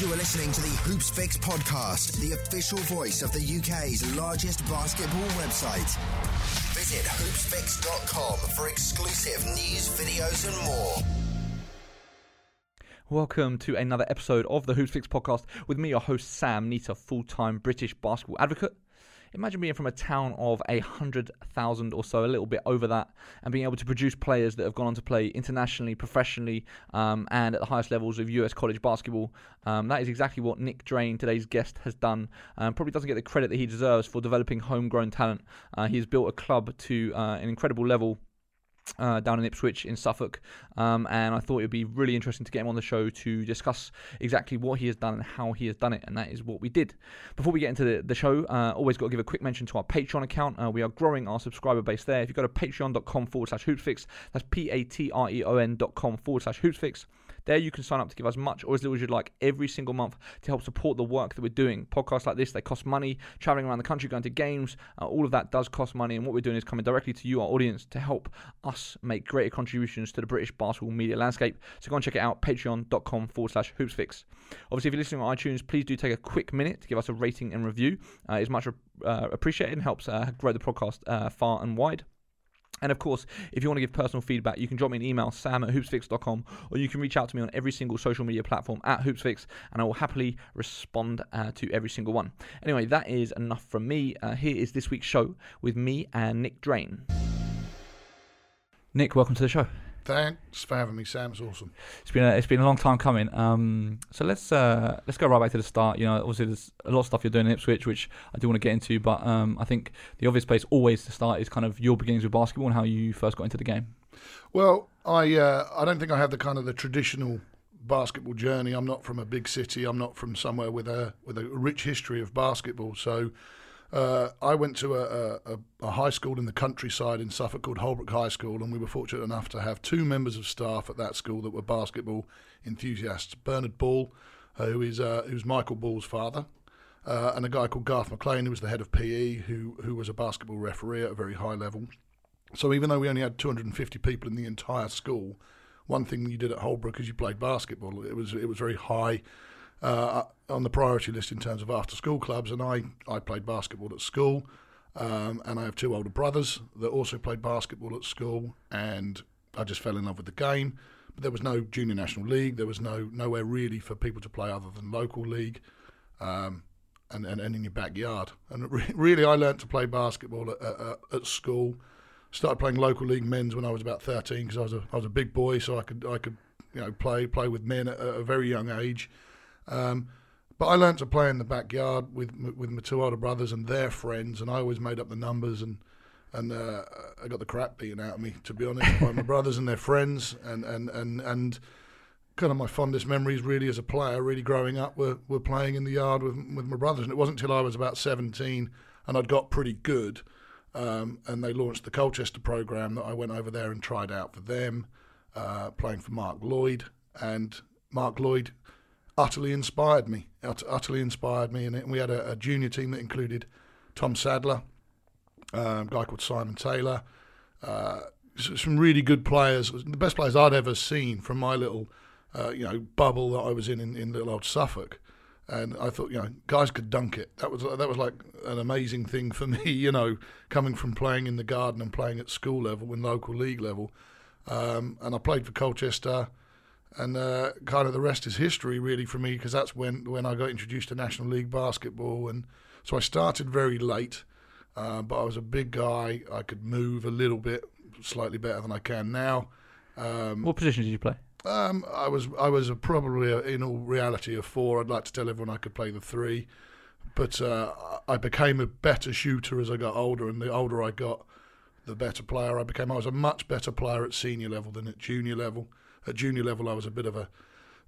You are listening to the Hoopsfix podcast, the official voice of the UK's largest basketball website. Visit hoopsfix.com for exclusive news, videos, and more. Welcome to another episode of the Hoopsfix podcast with me, your host Sam Neter, full-time British basketball advocate. Imagine being from a town of a hundred thousand or so, a little bit over that, and being able to produce players that have gone on to play internationally, professionally, um, and at the highest levels of US college basketball. Um, that is exactly what Nick Drane, today's guest, has done. Um, probably doesn't get the credit that he deserves for developing homegrown talent. Uh, he has built a club to uh, an incredible level uh, down in Ipswich in Suffolk, um, and I thought it would be really interesting to get him on the show to discuss exactly what he has done and how he has done it, and that is what we did. Before we get into the, the show, uh, always got to give a quick mention to our Patreon account. Uh, we are growing our subscriber base there. If you go to patreon.com forward slash hoopsfix, that's p a t r e o n dot com forward slash hoopsfix. There you can sign up to give as much or as little as you'd like every single month to help support the work that we're doing. Podcasts like this, they cost money. Traveling around the country, going to games, uh, all of that does cost money. And what we're doing is coming directly to you, our audience, to help us make greater contributions to the British basketball media landscape. So go and check it out, patreon.com forward slash hoopsfix. Obviously, if you're listening on iTunes, please do take a quick minute to give us a rating and review. Uh, it's much uh, appreciated and helps uh, grow the podcast uh, far and wide. And of course, if you want to give personal feedback, you can drop me an email, sam at hoopsfix.com, or you can reach out to me on every single social media platform at hoopsfix, and I will happily respond uh, to every single one. Anyway, that is enough from me. Uh, here is this week's show with me and Nick Drane. Nick, welcome to the show. Thanks for having me, Sam. It's awesome. It's been a, it's been a long time coming. Um, so let's uh, let's go right back to the start. You know, obviously there's a lot of stuff you're doing in Ipswich, which I do want to get into. But um, I think the obvious place always to start is kind of your beginnings with basketball and how you first got into the game. Well, I uh, I don't think I have the kind of the traditional basketball journey. I'm not from a big city. I'm not from somewhere with a with a rich history of basketball. So uh, I went to a, a, a, high school in the countryside in Suffolk called Holbrook High School, and we were fortunate enough to have two members of staff at that school that were basketball enthusiasts. Bernard Ball, uh, who is uh, who's Michael Ball's father, uh, and a guy called Garth McLean, who was the head of PE, who who was a basketball referee at a very high level. So even though we only had 250 people in the entire school, one thing you did at Holbrook is you played basketball. It was it was very high uh, on the priority list in terms of after school clubs, and I, I played basketball at school. Um, and I have two older brothers that also played basketball at school, and I just fell in love with the game. But there was no junior national league. There was no nowhere really for people to play other than local league, um, and, and, and in your backyard. And re- really, I learnt to play basketball at, at, at, school. Started playing local league men's when I was about thirteen because I was a I was a big boy, so I could I could you know play play with men at a very young age. Um, but I learned to play in the backyard with with my two older brothers and their friends, and I always made up the numbers and and uh, I got the crap beaten out of me, to be honest, by my brothers and their friends, and and and and kind of my fondest memories, really, as a player, really growing up, were were playing in the yard with with my brothers, and it wasn't until I was about seventeen and I'd got pretty good, um, and they launched the Colchester program that I went over there and tried out for them, uh, playing for Mark Lloyd, and Mark Lloyd utterly inspired me. Ut- utterly inspired me, and we had a, a, junior team that included Tom Sadler, um, a guy called Simon Taylor, uh, some really good players, the best players I'd ever seen from my little, uh, you know, bubble that I was in, in in little old Suffolk. And I thought, you know, guys could dunk it. That was that was like an amazing thing for me, you know, coming from playing in the garden and playing at school level and local league level. Um, and I played for Colchester and uh, kind of the rest is history really for me because that's when when I got introduced to National League basketball, and so I started very late, uh, but I was a big guy. I could move a little bit, slightly better than I can now. Um, what position did you play? Um, I was I was a, probably a, in all reality a four. I'd like to tell everyone I could play the three, but uh, I became a better shooter as I got older, and the older I got, the better player I became. I was a much better player at senior level than at junior level at junior level, I was a bit of a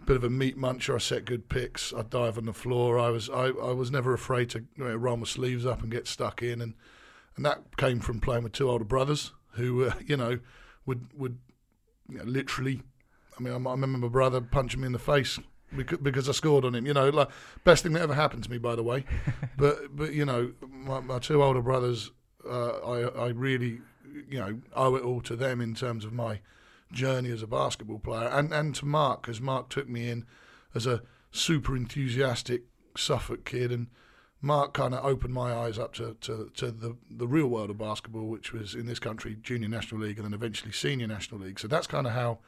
bit of a meat muncher. I set good picks. I'd dive on the floor. I was I, I was never afraid to you know, roll my sleeves up and get stuck in, and and that came from playing with two older brothers who uh, you know would would you know, literally. I mean, I, I remember my brother punching me in the face because, because I scored on him. You know, like best thing that ever happened to me, by the way. but but you know, my, my two older brothers, uh, I I really you know owe it all to them in terms of my journey as a basketball player, and and to Mark, because Mark took me in as a super enthusiastic Suffolk kid, and Mark kind of opened my eyes up to, to, to the, the real world of basketball, which was in this country junior national league and then eventually senior national league. So that's kind of how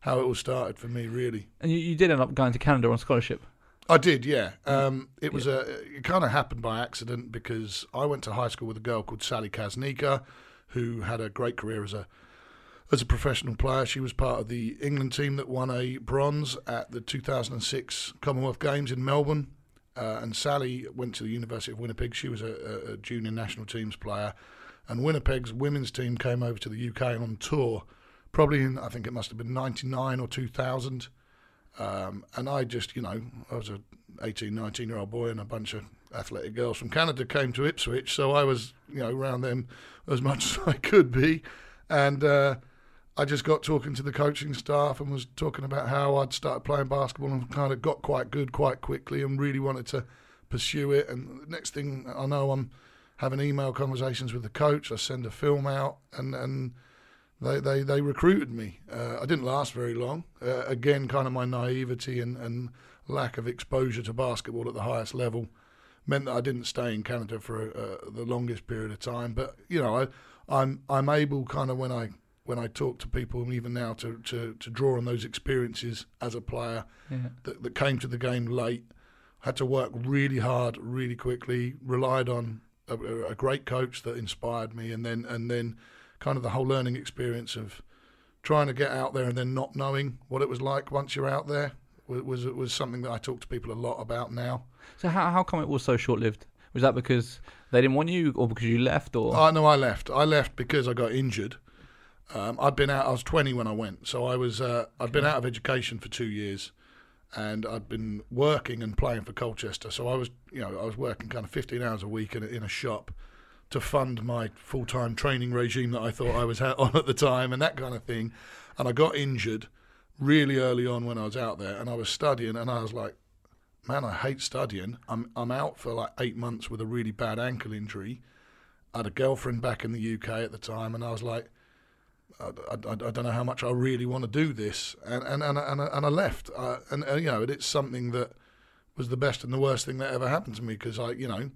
how it all started for me, really. And you, you did end up going to Canada on scholarship. I did, yeah. Um, it was a. It kind of happened by accident because I went to high school with a girl called Sally Kaznika, who had a great career as a as a professional player. She was part of the England team that won a bronze at the 2006 Commonwealth Games in Melbourne. Uh, and Sally went to the University of Winnipeg. She was a, a, junior national teams player, and Winnipeg's women's team came over to the UK on tour, probably in I think it must have been '99 or 2000. Um, and I just, you know, I was a 18, 19 year old boy, and a bunch of athletic girls from Canada came to Ipswich, so I was, you know, around them as much as I could be, and. Uh, I just got talking to the coaching staff and was talking about how I'd started playing basketball and kind of got quite good quite quickly and really wanted to pursue it. And next thing I know, I'm having email conversations with the coach. I send a film out and and they they, they recruited me. Uh, I didn't last very long. Uh, again, kind of my naivety and, and lack of exposure to basketball at the highest level meant that I didn't stay in Canada for uh, the longest period of time. But you know, I I'm I'm able kind of when I when I talk to people, and even now, to, to, to draw on those experiences as a player yeah. that, that came to the game late, had to work really hard, really quickly, relied on a, a, great coach that inspired me, and then and then kind of the whole learning experience of trying to get out there and then not knowing what it was like once you're out there was was, was something that I talk to people a lot about now. So how how come it was so short lived? Was that because they didn't want you, or because you left, or? Oh no, I left. I left because I got injured. Um, I'd been out. I was 20 when I went, so I was. Uh, I'd been out of education for two years, and I'd been working and playing for Colchester. So I was, you know, I was working kind of 15 hours a week in a, in a shop to fund my full-time training regime that I thought I was on at the time, and that kind of thing. And I got injured really early on when I was out there, and I was studying, and I was like, man, I hate studying. I'm I'm out for like eight months with a really bad ankle injury. I had a girlfriend back in the UK at the time, and I was like I, I, I, don't know how much I really want to do this, and and and, and, and I left, and, and, you know it's something that was the best and the worst thing that ever happened to me because I you know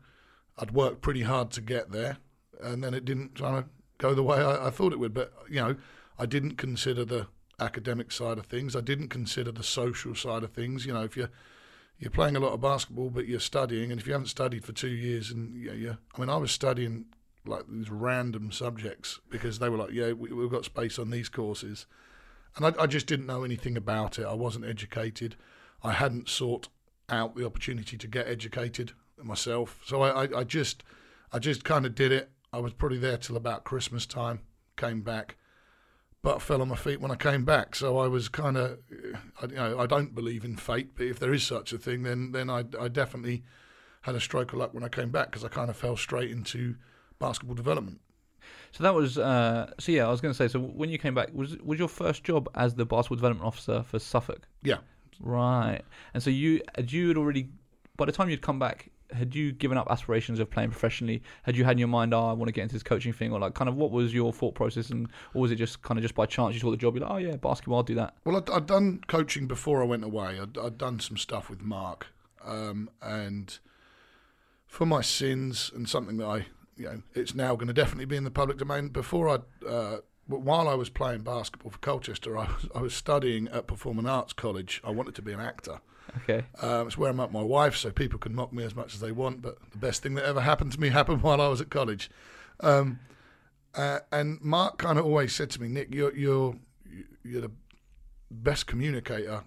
I'd worked pretty hard to get there, and then it didn't kind of go the way I, I thought it would. But you know I didn't consider the academic side of things. I didn't consider the social side of things. You know if you're you're playing a lot of basketball, but you're studying, and if you haven't studied for two years, and you, you I mean I was studying like these random subjects because they were like, yeah, we, have got space on these courses, and I, I, just didn't know anything about it. I wasn't educated. I hadn't sought out the opportunity to get educated myself, so I, I, I just, I just kind of did it. I was probably there till about Christmas time. Came back, but fell on my feet when I came back. So I was kind of, you know, I don't believe in fate, but if there is such a thing, then then I, I definitely had a stroke of luck when I came back because I kind of fell straight into basketball development. So that was uh, so yeah. I was going to say so when you came back was was your first job as the basketball development officer for Suffolk? Yeah. Right. And so you had you had already by the time you'd come back had you given up aspirations of playing professionally? Had you had in your mind, oh, I want to get into this coaching thing, or like, kind of, what was your thought process, and or was it just kind of just by chance you saw the job, you're like, oh yeah, basketball, I'll do that. Well, I'd, I'd done coaching before I went away. I'd, I'd done some stuff with Mark, um, and for my sins and something that I you know, it's now going to definitely be in the public domain. Before I, uh, while I was playing basketball for Colchester, I was, I was studying at Performing Arts College. I wanted to be an actor. Okay. Um, it's where I met my wife, so people can mock me as much as they want. But the best thing that ever happened to me happened while I was at college. Um, uh, and Mark kind of always said to me, Nick, you're you're you're the best communicator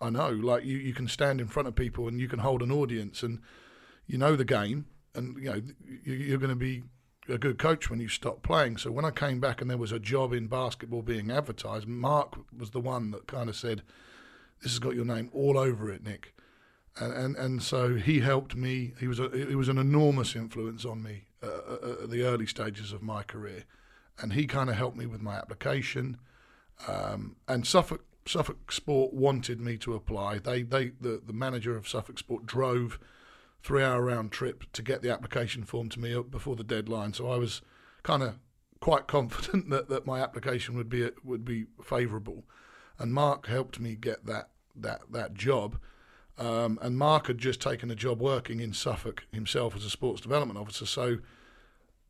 I know. Like you, you can stand in front of people and you can hold an audience and you know the game and you know you're going to be a good coach when you stop playing. So when I came back and there was a job in basketball being advertised, Mark was the one that kind of said, "This has got your name all over it, Nick," and and, and so he helped me. He was a, he was an enormous influence on me uh, uh at the early stages of my career, and he kind of helped me with my application. Um, and Suffolk Suffolk Sport wanted me to apply. They they the, the manager of Suffolk Sport drove three hour round trip to get the application form to me before the deadline. So I was kind of quite confident that, that my application would be would be favourable, and Mark helped me get that that that job. Um, and Mark had just taken a job working in Suffolk himself as a sports development officer. So,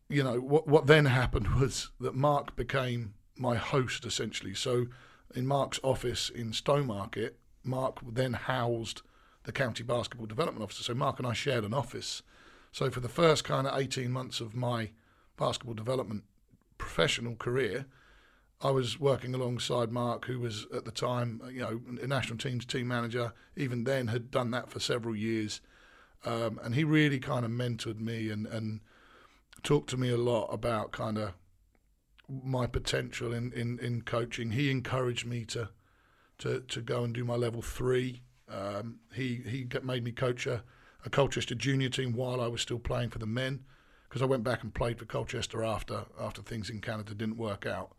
you know, what what then happened was that Mark became my host essentially. So, in Mark's office in Stowmarket, Mark then housed the county basketball development officer. So Mark and I shared an office. So for the first kind of 18 months of my basketball development professional career, I was working alongside Mark, who was at the time, you know, a national team's team manager. Even then, had done that for several years, um, and he really kind of mentored me and and talked to me a lot about kind of my potential in, in, in coaching. He encouraged me to to to go and do my level three. Um, he he made me coach a, a Colchester junior team while I was still playing for the men, because I went back and played for Colchester after after things in Canada didn't work out.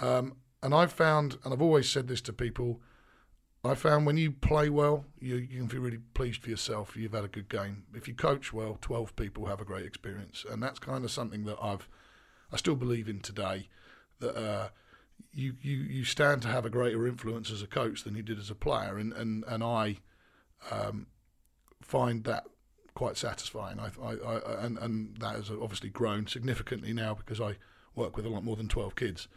Um, and I've found, and I've always said this to people, I found when you play well, you, you can feel really pleased for yourself. You've had a good game. If you coach well, 12 people have a great experience. And that's kind of something that I've, I still believe in today that uh, you, you, you stand to have a greater influence as a coach than you did as a player. And, and, and I um, find that quite satisfying. I, I, I, and, and that has obviously grown significantly now because I work with a lot more than 12 kids.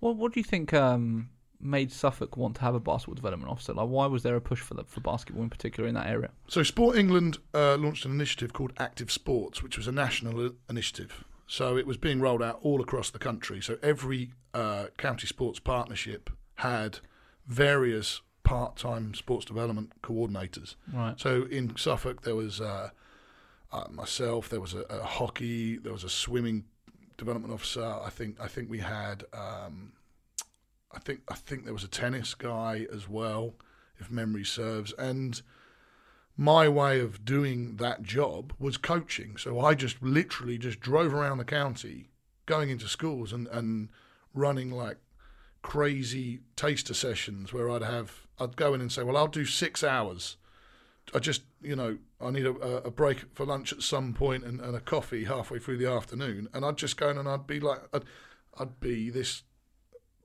Well, what do you think um, made Suffolk want to have a basketball development officer? Like, why was there a push for the, for basketball in particular in that area? So, Sport England uh, launched an initiative called Active Sports, which was a national initiative. So it was being rolled out all across the country. So every uh, county sports partnership had various part-time sports development coordinators. Right. So in Suffolk there was uh, uh, myself, there was a, a, hockey, there was a swimming development officer. I think I think we had um, I think I think there was a tennis guy as well, if memory serves. And my way of doing that job was coaching. So I just literally just drove around the county, going into schools and, and running like crazy taster sessions where I'd have I'd go in and say, well, I'll do six hours. I just you know I need a, a break for lunch at some point and, and a coffee halfway through the afternoon, and I'd just go in and I'd be like I'd, I'd be this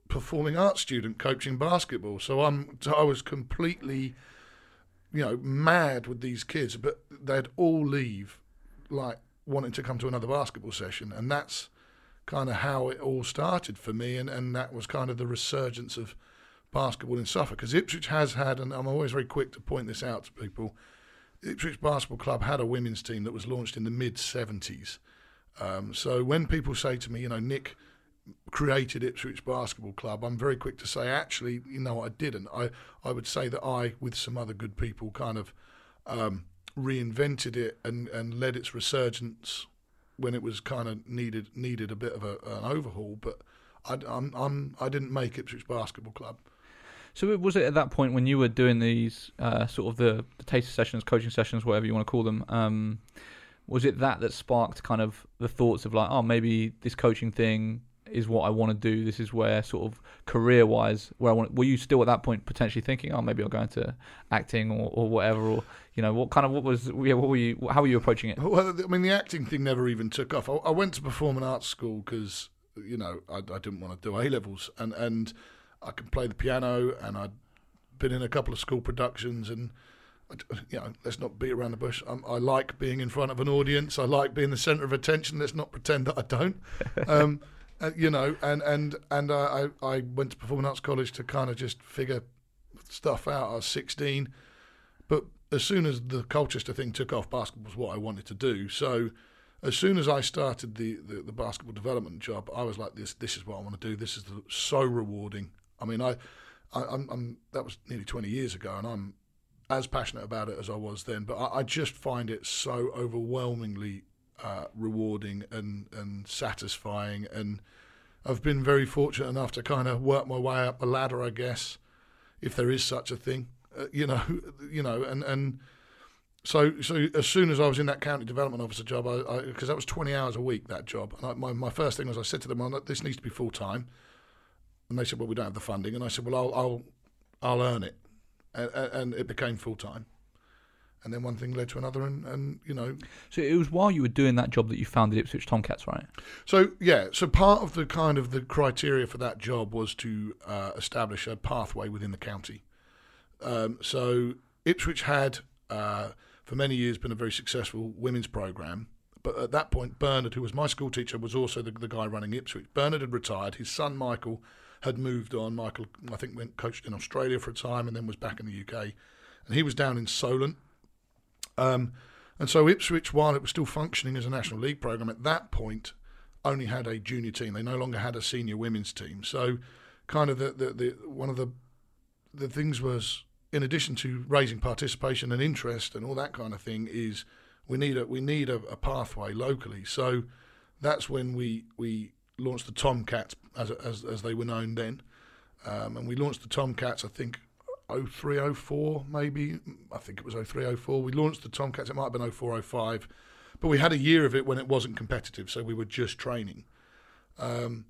performing arts student coaching basketball. So I'm I was completely you know mad with these kids, but they'd all leave like wanting to come to another basketball session, and that's kind of how it all started for me, and, and that was kind of the resurgence of basketball in Suffolk. Because Ipswich has had, and I'm always very quick to point this out to people, Ipswich Basketball Club had a women's team that was launched in the mid 70s. Um, so when people say to me, you know, Nick created Ipswich Basketball Club, I'm very quick to say, actually, you know, I didn't. I, I would say that I, with some other good people, kind of um, reinvented it and, and led its resurgence when it was kind of needed needed a bit of a, an overhaul. But I, I'm, I'm, I didn't make Ipswich Basketball Club. So was it at that point when you were doing these uh, sort of the, the taster sessions, coaching sessions, whatever you want to call them? Um, was it that that sparked kind of the thoughts of like, oh, maybe this coaching thing is what I want to do. This is where sort of career wise, where I want. Were you still at that point potentially thinking, oh, maybe I'll go into acting or, or whatever, or you know, what kind of what was yeah, what were you? How were you approaching it? Well, I mean, the acting thing never even took off. I, I went to performing arts school because you know I, I didn't want to do A levels, and and I can play the piano, and I'd been in a couple of school productions and you know, let's not beat around the bush. Um, I like being in front of an audience. I like being the centre of attention. Let's not pretend that I don't. Um, uh, you know, and and and I I went to performing arts college to kind of just figure stuff out. I was 16, but as soon as the Colchester thing took off, basketball was what I wanted to do. So as soon as I started the, the, the basketball development job, I was like, this this is what I want to do. This is the, so rewarding. I mean, I I, am I'm that was nearly 20 years ago, and I'm as passionate about it as I was then. But I, I just find it so overwhelmingly uh, rewarding and and satisfying, and I've been very fortunate enough to kind of work my way up the ladder, I guess, if there is such a thing. Uh, you know, you know, and and. So, so as soon as I was in that county development officer job, because that was 20 hours a week, that job, and I, my, my first thing was I said to them, well, this needs to be full time. And they said, "Well, we don't have the funding." And I said, "Well, I'll I'll, I'll earn it," and, and it became full time. And then one thing led to another, and, and you know. So it was while you were doing that job that you founded Ipswich Tomcats, right? So yeah, so part of the kind of the criteria for that job was to uh, establish a pathway within the county. Um, so Ipswich had, uh, for many years, been a very successful women's program. But at that point, Bernard, who was my school teacher, was also the, the guy running Ipswich. Bernard had retired. His son Michael had moved on. Michael, I think, went coached in Australia for a time and then was back in the UK. And he was down in Solent. Um, and so Ipswich, while it was still functioning as a National League program, at that point only had a junior team. They no longer had a senior women's team. So, kind of the, the, the one of the the things was, in addition to raising participation and interest and all that kind of thing, is we need a we need a, a pathway locally. So that's when we we launched the Tomcats as as, as they were known then, um, and we launched the Tomcats. I think 0304 maybe. I think it was 0304 we launched the Tomcats. It might have been 0405 but we had a year of it when it wasn't competitive so we were just training. Um,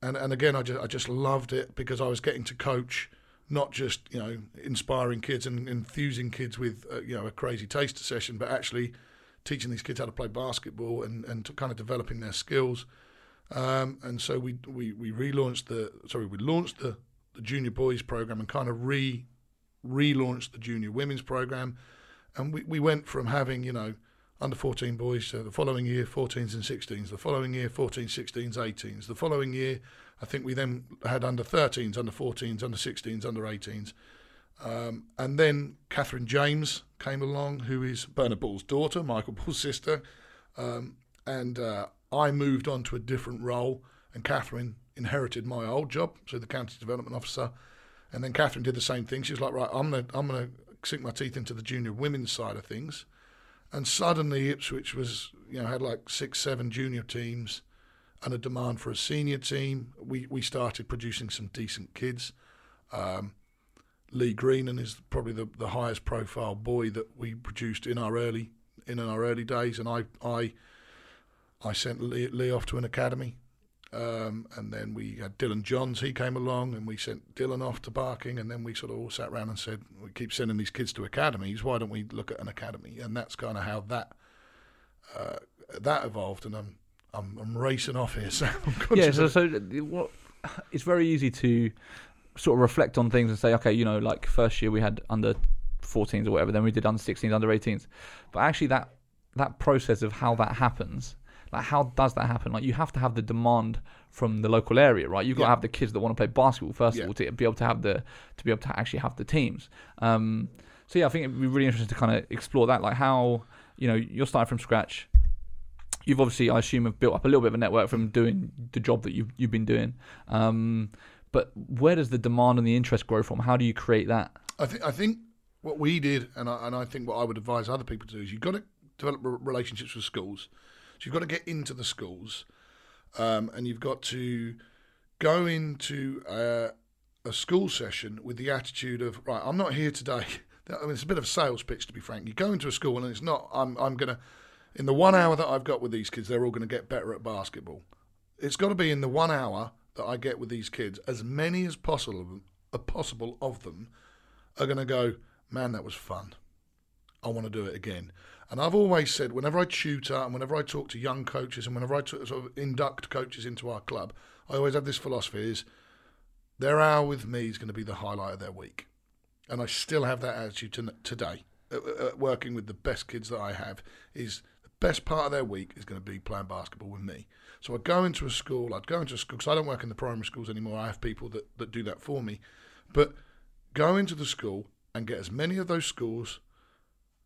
and and again I just I just loved it because I was getting to coach not just you know inspiring kids and enthusing kids with uh, you know a crazy taster session but actually teaching these kids how to play basketball and and kind of developing their skills. Um, and so we, we we relaunched the sorry we launched the the junior boys program and kind of re relaunched the junior women's program. And we, we went from having, you know, under 14 boys to the following year 14s and 16s, the following year 14s, 16s, 18s. The following year, I think we then had under 13s, under 14s, under 16s, under 18s. Um, and then Catherine James came along, who is Bernard Ball's daughter, Michael Ball's sister. Um, and uh, I moved on to a different role, and Catherine inherited my old job, so the county development officer. And then Catherine did the same thing. She was like, right, I'm gonna I'm gonna sink my teeth into the junior women's side of things. And suddenly Ipswich was, you know, had like six, seven junior teams and a demand for a senior team. We we started producing some decent kids. Um, Lee Greenan is probably the, the highest profile boy that we produced in our early in our early days, and I I I sent Lee, Lee off to an academy um, and then we had Dylan Johns, he came along, and we sent Dylan off to Barking, and then we sort of all sat around and said, we keep sending these kids to academies, why don't we look at an academy? And that's kind of how that uh, that evolved, and I'm I'm, I'm racing off here, so yeah. So, so what, it's very easy to sort of reflect on things and say, okay, you know, like first year we had under 14s or whatever, then we did under 16s, under 18s, but actually that that process of how that happens like how does that happen? Like you have to have the demand from the local area, right? You've got Yeah. to have the kids that want to play basketball first Yeah. of all to be able to have the to be able to actually have the teams. Um, so yeah, I think it'd be really interesting to kind of explore that, like how you know you're starting from scratch. You've obviously, I assume, have built up a little bit of a network from doing the job that you've you've been doing. Um, but where does the demand and the interest grow from? How do you create that? I think I think what we did, and I, and I think what I would advise other people to do is you've got to develop relationships with schools. So you've got to get into the schools, um, and you've got to go into uh, a school session with the attitude of right. I'm not here today. I mean, it's a bit of a sales pitch, to be frank. You go into a school and it's not. I'm I'm gonna. In the one hour that I've got with these kids, they're all going to get better at basketball. It's got to be in the one hour that I get with these kids, as many as possible, uh, possible of them are going to go, man, that was fun. I want to do it again. And I've always said, whenever I tutor and whenever I talk to young coaches and whenever I sort of induct coaches into our club, I always have this philosophy: is their hour with me is going to be the highlight of their week, and I still have that attitude to, today. Uh, working with the best kids that I have is the best part of their week is going to be playing basketball with me. So I go into a school. I'd go into a school because I don't work in the primary schools anymore. I have people that, that do that for me, but go into the school and get as many of those schools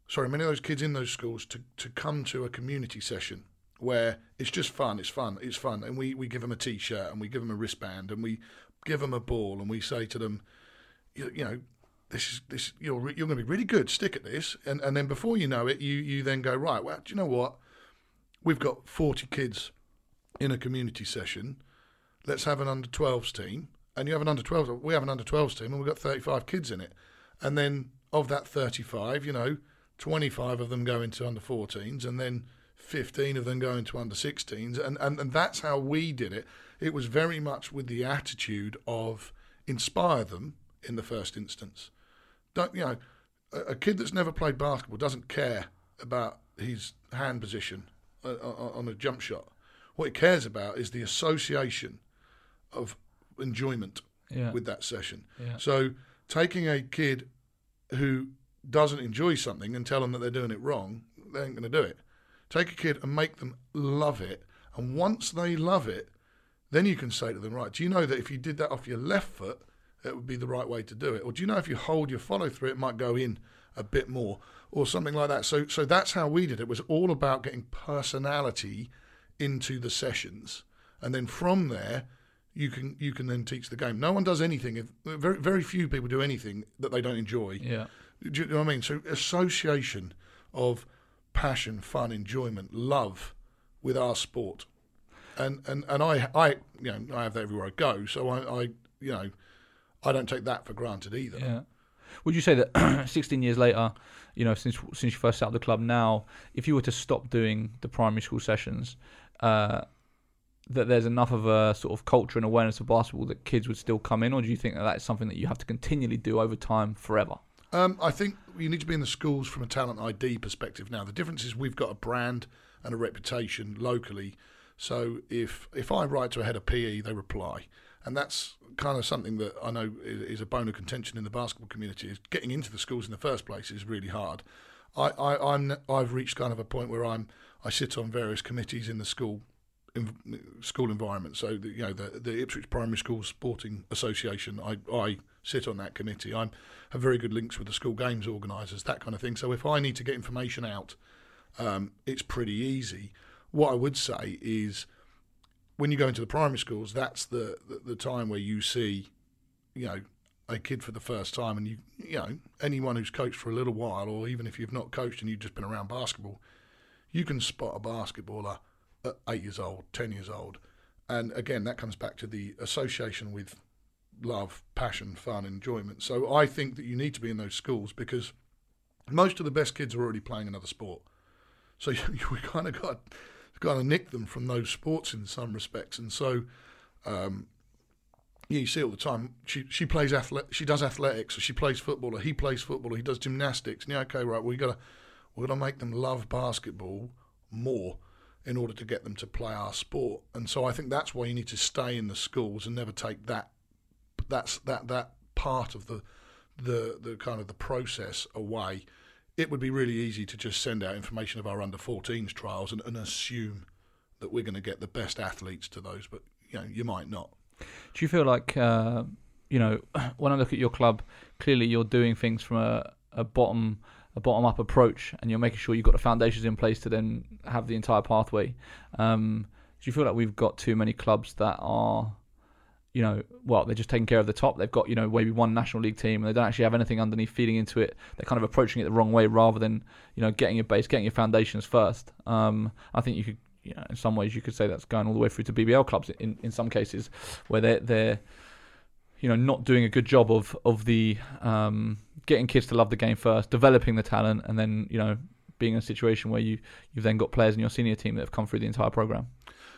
sorry, many of those kids in those schools to, to come to a community session where it's just fun, it's fun, it's fun. And we, we give them a t shirt and we give them a wristband and we give them a ball and we say to them, you, you know, this is this you're re- you're going to be really good. Stick at this, and and then before you know it, you you then go right. Well, do you know what? We've got forty kids in a community session. Let's have an under 12s team, and you have an under 12s. We have an under 12s team, and we've got 35 kids in it. And then of that 35, you know, 25 of them go into under 14s, and then 15 of them go into under 16s, and, and and that's how we did it. It was very much with the attitude of inspire them in the first instance. Don't you know? A, a kid that's never played basketball doesn't care about his hand position uh, uh, on a jump shot. What he cares about is the association of enjoyment Yeah. with that session. Yeah. So taking a kid who doesn't enjoy something and tell them that they're doing it wrong, they ain't going to do it. Take a kid and make them love it, and once they love it, then you can say to them, right, do you know that if you did that off your left foot, it would be the right way to do it? Or do you know if you hold your follow through, it might go in a bit more, or something like that? So, so that's how we did it. It was all about getting personality into the sessions, and then from there, you can you can then teach the game. No one does anything. If, very very few people do anything that they don't enjoy. Yeah. Do you know what I mean? So association of passion, fun, enjoyment, love with our sport, and and and I I you know I have that everywhere I go. So I, I you know I don't take that for granted either. Yeah. Would you say that 16 years later, you know, since since you first set up the club, now if you were to stop doing the primary school sessions, uh, that there's enough of a sort of culture and awareness of basketball that kids would still come in, or do you think that that's something that you have to continually do over time forever? Um, I think you need to be in the schools from a talent ID perspective. Now, the difference is we've got a brand and a reputation locally. So if if I write to a head of PE, they reply, and that's kind of something that I know is a bone of contention in the basketball community. Is getting into the schools in the first place is really hard. I, I I'm I've reached kind of a point where I'm I sit on various committees in the school in, school environment. So the, you know the the Ipswich Primary School Sporting Association. I I sit on that committee. I have very good links with the school games organisers, that kind of thing. So if I need to get information out, um, it's pretty easy. What I would say is when you go into the primary schools, that's the, the, the time where you see, you know, a kid for the first time, and you you know anyone who's coached for a little while, or even if you've not coached and you've just been around basketball, you can spot a basketballer at eight years old, ten years old, and again that comes back to the association with love, passion, fun, enjoyment. So I think that you need to be in those schools because most of the best kids are already playing another sport. So you, we kind of got kind of nick them from those sports in some respects, and so. Um, yeah, you see all the time. She she plays athletic. She does athletics, or she plays football, or he plays football, or he does gymnastics. And yeah, okay, right. We got to we got to make them love basketball more in order to get them to play our sport. And so I think that's why you need to stay in the schools and never take that that's that that part of the the the kind of the process away. It would be really easy to just send out information of our under 14s trials and, and assume that we're going to get the best athletes to those, but you know you might not. Do you feel like uh, you know when I look at your club, clearly you're doing things from a, a bottom a bottom up approach, and you're making sure you've got the foundations in place to then have the entire pathway. Um, do you feel like we've got too many clubs that are you know, well, they're just taking care of the top. They've got, you know, maybe one national league team and they don't actually have anything underneath feeding into it. They're kind of approaching it the wrong way rather than, you know, getting your base, getting your foundations first. Um, I think you could, you know, in some ways you could say that's going all the way through to BBL clubs in, in some cases where they're, they're, you know, not doing a good job of, of the, um, getting kids to love the game first, developing the talent and then, you know, being in a situation where you, you've then got players in your senior team that have come through the entire program.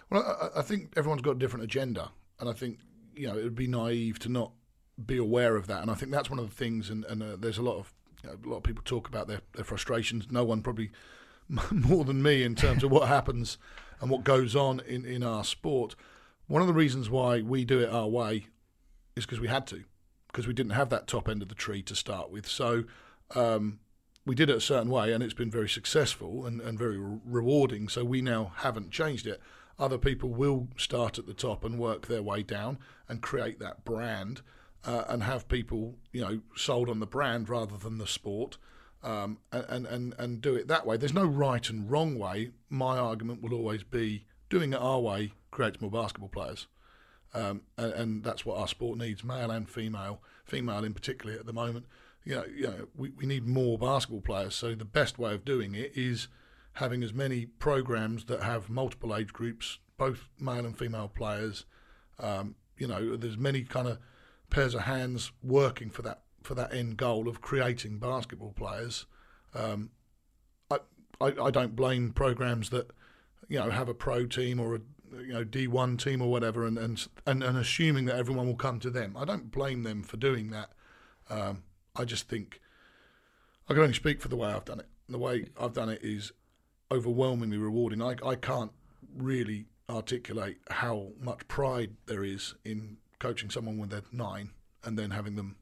Well, I, I think everyone's got a different agenda. And I think you know, it would be naive to not be aware of that. And I think that's one of the things. And, and uh, there's a lot of you know, a lot of people talk about their, their frustrations. No one probably more than me in terms of what happens and what goes on in, in our sport. One of the reasons why we do it our way is because we had to, because we didn't have that top end of the tree to start with. So um, we did it a certain way, and it's been very successful and, and very re- rewarding. So we now haven't changed it. Other people will start at the top and work their way down and create that brand uh, and have people, you know, sold on the brand rather than the sport. Um, and, and, and do it that way. There's no right and wrong way. My argument will always be doing it our way creates more basketball players. Um, and, and, that's what our sport needs, male and female, female in particular at the moment. You know, you know, we, we need more basketball players. So the best way of doing it is having as many programs that have multiple age groups, both male and female players. Um, you know, there's many kind of pairs of hands working for that for that end goal of creating basketball players. Um, I, I, I don't blame programs that you know have a pro team or a you know D1 team or whatever, and and and, and assuming that everyone will come to them. I don't blame them for doing that. Um, I just think I can only speak for the way I've done it. The way I've done it is overwhelmingly rewarding. I, I can't really articulate how much pride there is in coaching someone when they're nine and then having them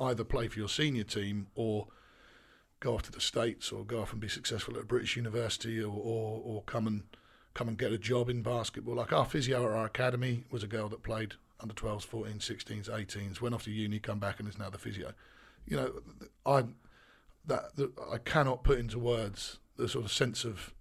either play for your senior team or go off to the states or go off and be successful at a British university or, or, or come and come and get a job in basketball. Like our physio at our academy was a girl that played under 12s, 14s, 16s, 18s, went off to uni, come back, and is now the physio. You know, I that, that I cannot put into words the sort of sense of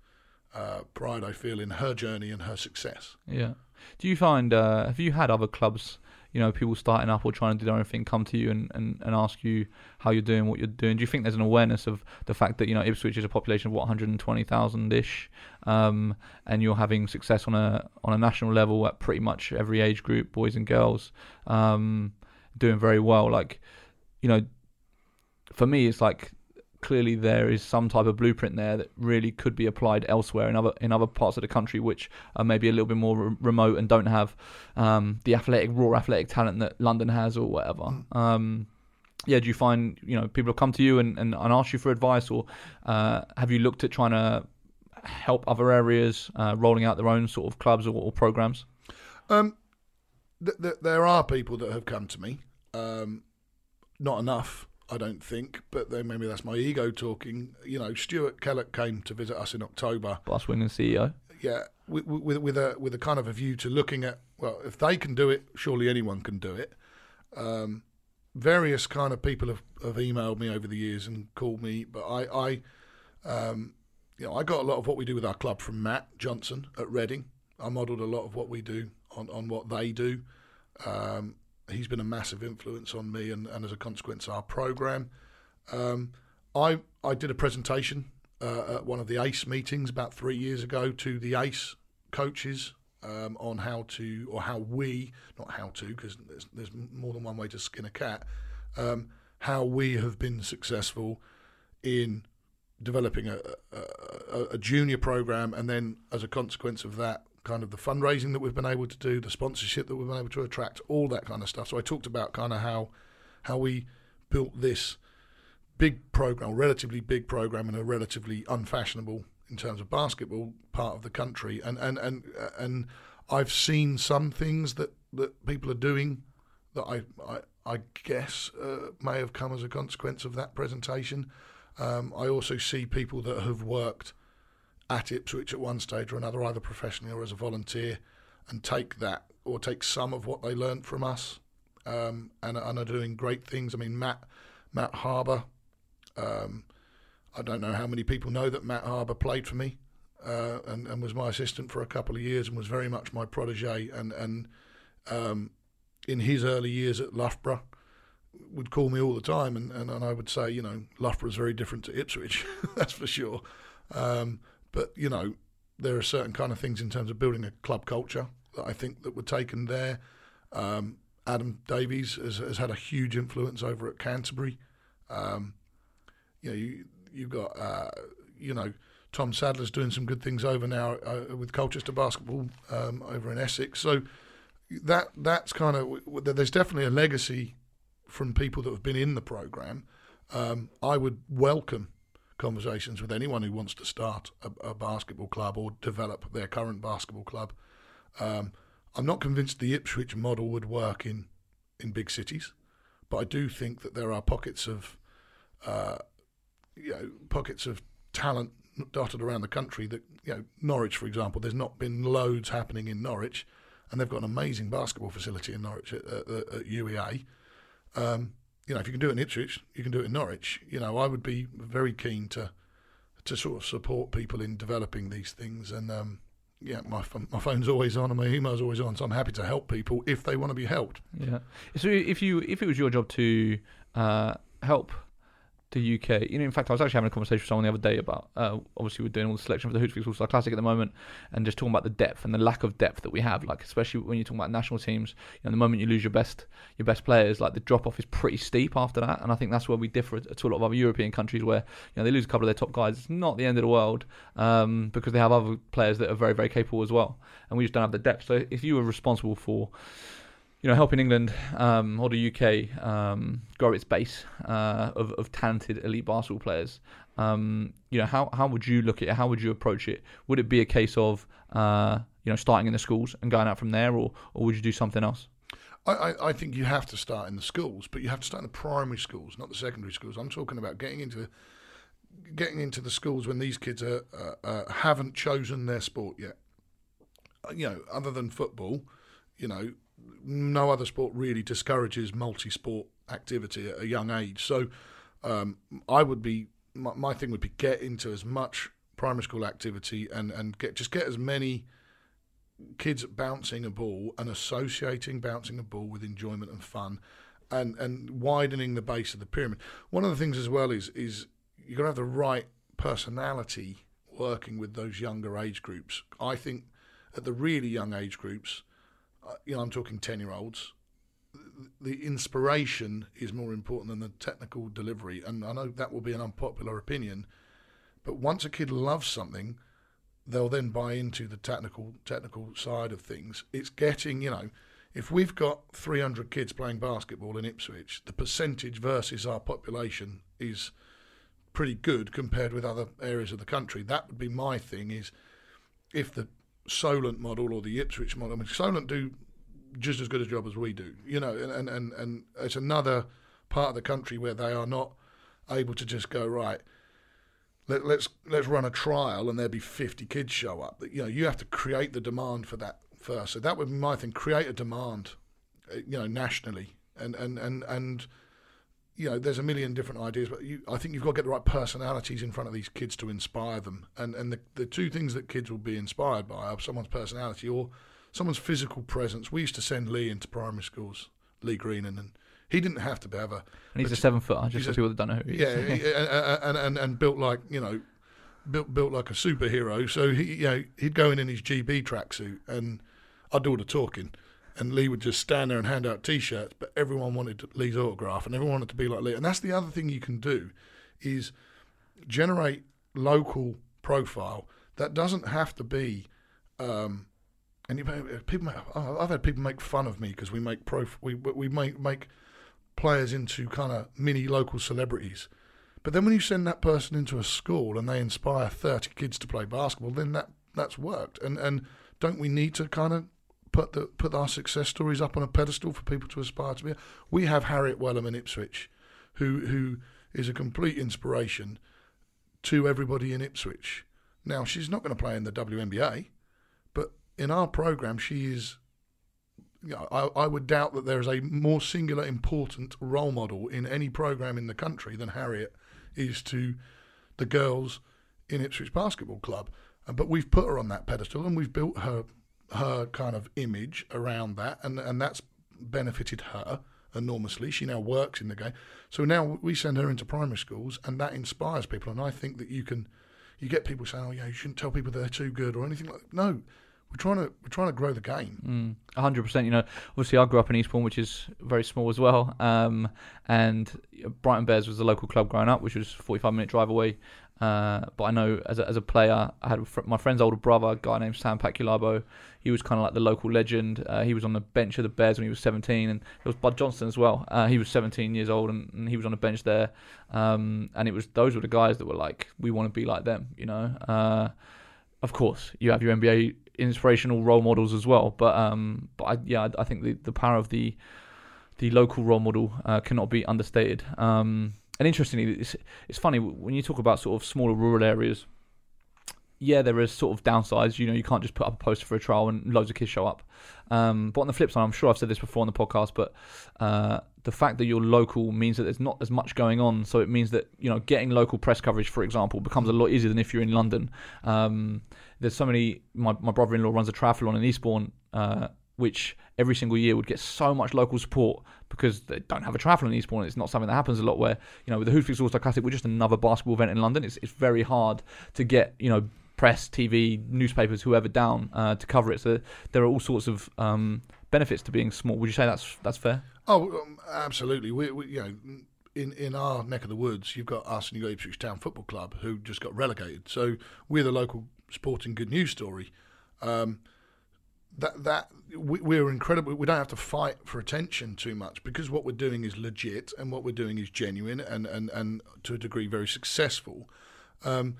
uh, pride I feel in her journey and her success. Yeah. Do you find uh, have you had other clubs, you know, people starting up or trying to do their own thing come to you and, and, and ask you how you're doing, what you're doing? Do you think there's an awareness of the fact that you know Ipswich is a population of what 120,000 ish, um, and you're having success on a on a national level at pretty much every age group, boys and girls, um, doing very well. Like, you know, for me, it's like clearly there is some type of blueprint there that really could be applied elsewhere in other in other parts of the country, which are maybe a little bit more re- remote and don't have um, the athletic raw athletic talent that London has or whatever. Mm. Um, yeah, do you find you know people have come to you and, and, and ask you for advice, or uh, have you looked at trying to help other areas uh, rolling out their own sort of clubs or, or programs? Um, th- th- there are people that have come to me. Um, not enough. I don't think, but then maybe that's my ego talking. You know, Stuart Kellett came to visit us in October. Boss winning CEO. Yeah, with, with, with a with a kind of a view to looking at well, if they can do it, surely anyone can do it. Um, various kind of people have, have emailed me over the years and called me, but I, I um, you know, I got a lot of what we do with our club from Matt Johnson at Reading. I modelled a lot of what we do on, on what they do. Um, he's been a massive influence on me and, and as a consequence our program. Um, I I did a presentation uh, at one of the ACE meetings about three years ago to the ACE coaches um, on how to or how we not how to because there's, there's more than one way to skin a cat. Um, how we have been successful in developing a, a, a, junior program, and then as a consequence of that, kind of the fundraising that we've been able to do, the sponsorship that we've been able to attract, all that kind of stuff. So I talked about kind of how how we built this big program, relatively big program, in a relatively unfashionable in terms of basketball part of the country, and and and and I've seen some things that that people are doing that I I, I guess uh, may have come as a consequence of that presentation. Um, I also see people that have worked at Ipswich at one stage or another, either professionally or as a volunteer, and take that or take some of what they learned from us um, and, and, are doing great things. I mean, Matt Matt Harbour. Um, I don't know how many people know that Matt Harbour played for me uh, and, and, was my assistant for a couple of years and was very much my protege. And, and um, in his early years at Loughborough, would call me all the time, and, and, and I would say, you know, Loughborough is very different to Ipswich, that's for sure. Um, but you know, there are certain kind of things in terms of building a club culture that I think that were taken there. Um, Adam Davies has, has, had a huge influence over at Canterbury. Um, you know, you, you've got uh, you know Tom Sadler's doing some good things over now uh, with Colchester basketball um, over in Essex. So that that's kind of there's definitely a legacy from people that have been in the program. Um, I would welcome conversations with anyone who wants to start a, a basketball club or develop their current basketball club. Um, I'm not convinced the Ipswich model would work in, in big cities, but I do think that there are pockets of uh, you know pockets of talent dotted around the country that you know Norwich, for example. There's not been loads happening in Norwich, and they've got an amazing basketball facility in Norwich at, at, at UEA. Um, you know, if you can do it in Ipswich, you can do it in Norwich. You know, I would be very keen to to sort of support people in developing these things. And um, yeah, my my phone's always on and my email's always on, so I'm happy to help people if they want to be helped. Yeah. So if you if it was your job to uh, help the UK. You know, in fact, I was actually having a conversation with someone the other day about uh, obviously we're doing all the selection for the Hoops All Star Classic at the moment, and just talking about the depth and the lack of depth that we have. Like especially when you're talking about national teams, you know, the moment you lose your best your best players, like the drop off is pretty steep after that. And I think that's where we differ to a lot of other European countries where you know they lose a couple of their top guys. It's not the end of the world um, because they have other players that are very very capable as well, and we just don't have the depth. So if you were responsible for you know, helping England um, or the UK um, grow its base uh, of, of talented elite basketball players. Um, you know, how how would you look at it? How would you approach it? Would it be a case of uh, you know starting in the schools and going out from there, or or would you do something else? I, I think you have to start in the schools, but you have to start in the primary schools, not the secondary schools. I'm talking about getting into getting into the schools when these kids are uh, haven't chosen their sport yet. Uh, You know, other than football, you know, no other sport really discourages multi-sport activity at a young age. So, um, I would be my, my thing would be get into as much primary school activity and and get just get as many kids bouncing a ball and associating bouncing a ball with enjoyment and fun and and widening the base of the pyramid. One of the things as well is is you're gonna have the right personality working with those younger age groups. I think at the really young age groups, Uh, you know, I'm talking ten year olds. The inspiration is more important than the technical delivery, and I know that will be an unpopular opinion. But once a kid loves something, they'll then buy into the technical technical side of things. It's getting, you know, if we've got 300 kids playing basketball in Ipswich, the percentage versus our population is pretty good compared with other areas of the country. That would be my thing is if the Solent model or the Ipswich model, I mean, Solent do just as good a job as we do, you know, and, and, and it's another part of the country where they are not able to just go, right, let, let's let's run a trial and there'll be 50 kids show up. You know, you have to create the demand for that first. So that would be my thing: create a demand, uh, you know, nationally, and and and and you know, there's a million different ideas, but you, I think you've got to get the right personalities in front of these kids to inspire them. And and the the two things that kids will be inspired by are someone's personality or someone's physical presence. We used to send Lee into primary schools, Lee Greenan, and he didn't have to have a And he's a a seven footer, just for people that don't know who he yeah, is. he- and, and and built like you know, built built like a superhero. So he you know he'd go in in his GB tracksuit, and I'd do all the talking, and Lee would just stand there and hand out T-shirts. But everyone wanted Lee's autograph, and everyone wanted to be like Lee. And that's the other thing you can do, is generate local profile that doesn't have to be. Um, and you, people, make, oh, I've had people make fun of me because we make prof, we we make make players into kind of mini local celebrities. But then when you send that person into a school and they inspire 30 kids to play basketball, then that that's worked. And and don't we need to kind of put the put our success stories up on a pedestal for people to aspire to be? We have Harriet Wellham in Ipswich, who who is a complete inspiration to everybody in Ipswich. Now she's not going to play in the WNBA, but in our program she is I, I would doubt that there is a more singular important role model in any program in the country than Harriet is to the girls in Ipswich Basketball Club. But we've put her on that pedestal and we've built her her kind of image around that, and and that's benefited her enormously. She now works in the game, so now we send her into primary schools, and that inspires people. And I think that you can, you get people saying, "Oh yeah, you shouldn't tell people they're too good" or anything like. No, we're trying to we're trying to grow the game. Mm, hundred percent. You know, obviously I grew up in Eastbourne, which is very small as well. Um, and Brighton Bears was the local club growing up, which was a forty-five minute drive away. Uh, but I know as a, as a player, I had my friend's older brother, a guy named Sam Paculabo. He was kind of like the local legend. Uh, he was on the bench of the Bears when he was 17, and there was Bud Johnston as well. Uh, he was 17 years old, and, and he was on the bench there. Um, and it was those were the guys that were like, we want to be like them, you know. Uh, of course, you have your NBA inspirational role models as well. But um, but I, yeah, I, I think the, the power of the the local role model uh, cannot be understated. Um, and interestingly, it's it's funny when you talk about sort of smaller rural areas. Yeah, there is sort of downsides. You know, you can't just put up a poster for a trial and loads of kids show up. Um, but on the flip side, I'm sure I've said this before on the podcast, but uh, the fact that you're local means that there's not as much going on. So it means that you know getting local press coverage, for example, becomes a lot easier than if you're in London. Um, there's so many. My, my brother-in-law runs a triathlon in Eastbourne, uh, which every single year would get so much local support because they don't have a triathlon in Eastbourne. It's not something that happens a lot. Where you know with the Hoopsfix All Star Classic, we're just another basketball event in London. It's it's very hard to get you know press, TV, newspapers, whoever down uh, to cover it. So there are all sorts of um, benefits to being small. Would you say that's that's fair? Oh, um, absolutely. We, we, you know, in in our neck of the woods, you've got us and you've got Ipswich Town Football Club, who just got relegated. So we're the local sporting good news story. Um, that that we, we're incredible. We don't have to fight for attention too much because what we're doing is legit and what we're doing is genuine and and, and to a degree very successful. Um,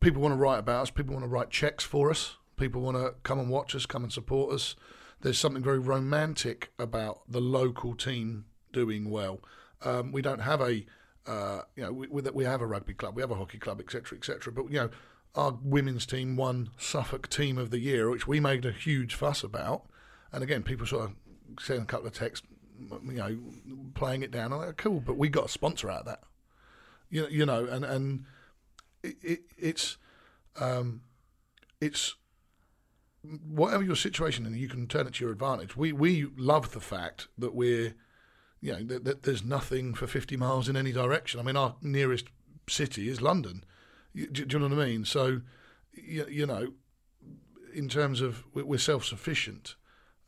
people want to write about us. People want to write checks for us. People want to come and watch us, come and support us. There's something very romantic about the local team doing well. Um, we don't have a Uh, you know, we, we have a rugby club, we have a hockey club, etc., etc. But you know, our women's team won Suffolk Team of the Year, which we made a huge fuss about. And again, people sort of send a couple of texts, you know, playing it down. I'm like, cool, but we got a sponsor out of that. You, you know, and and it, it, it's um, it's whatever your situation, and you can turn it to your advantage. We we love the fact that we're you know that, that there's nothing for 50 miles in any direction. I mean, our nearest city is London. Do, do, you know what I mean? So, you, you know, in terms of we're self-sufficient,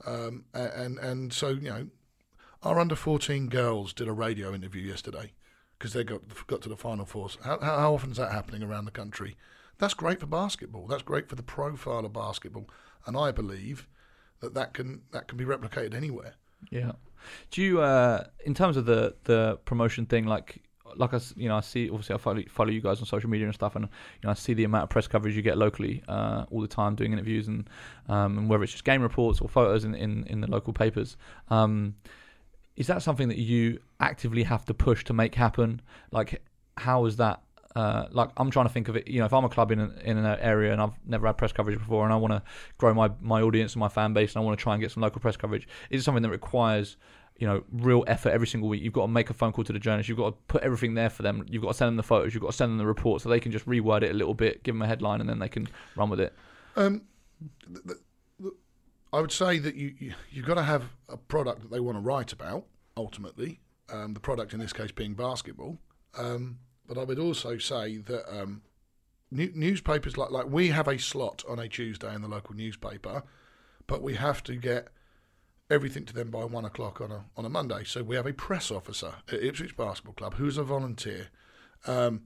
um, and and so you know, our under 14 girls did a radio interview yesterday because they got got to the final four. How, how often is that happening around the country? That's great for basketball. That's great for the profile of basketball, and I believe that that can that can be replicated anywhere. Yeah. Do you, uh, in terms of the the promotion thing, like like I, you know, I see obviously I follow, follow you guys on social media and stuff, and you know I see the amount of press coverage you get locally uh, all the time, doing interviews and um, and whether it's just game reports or photos in in, in the local papers. Um, is that something that you actively have to push to make happen? Like, how is that uh, like I'm trying to think of it. You know, if I'm a club in in an area and I've never had press coverage before, and I want to grow my my audience and my fan base, and I want to try and get some local press coverage, is it something that requires you know real effort every single week? You've got to make a phone call to the journalists. You've got to put everything there for them. You've got to send them the photos. You've got to send them the report so they can just reword it a little bit, give them a headline, and then they can run with it. Um, the, the, I would say that you, you you've got to have a product that they want to write about. Ultimately, um, the product in this case being basketball. Um, but I would also say that um, new, newspapers like like we have a slot on a Tuesday in the local newspaper, but we have to get everything to them by one o'clock on a on a Monday. So we have a press officer at Ipswich Basketball Club who's a volunteer, um,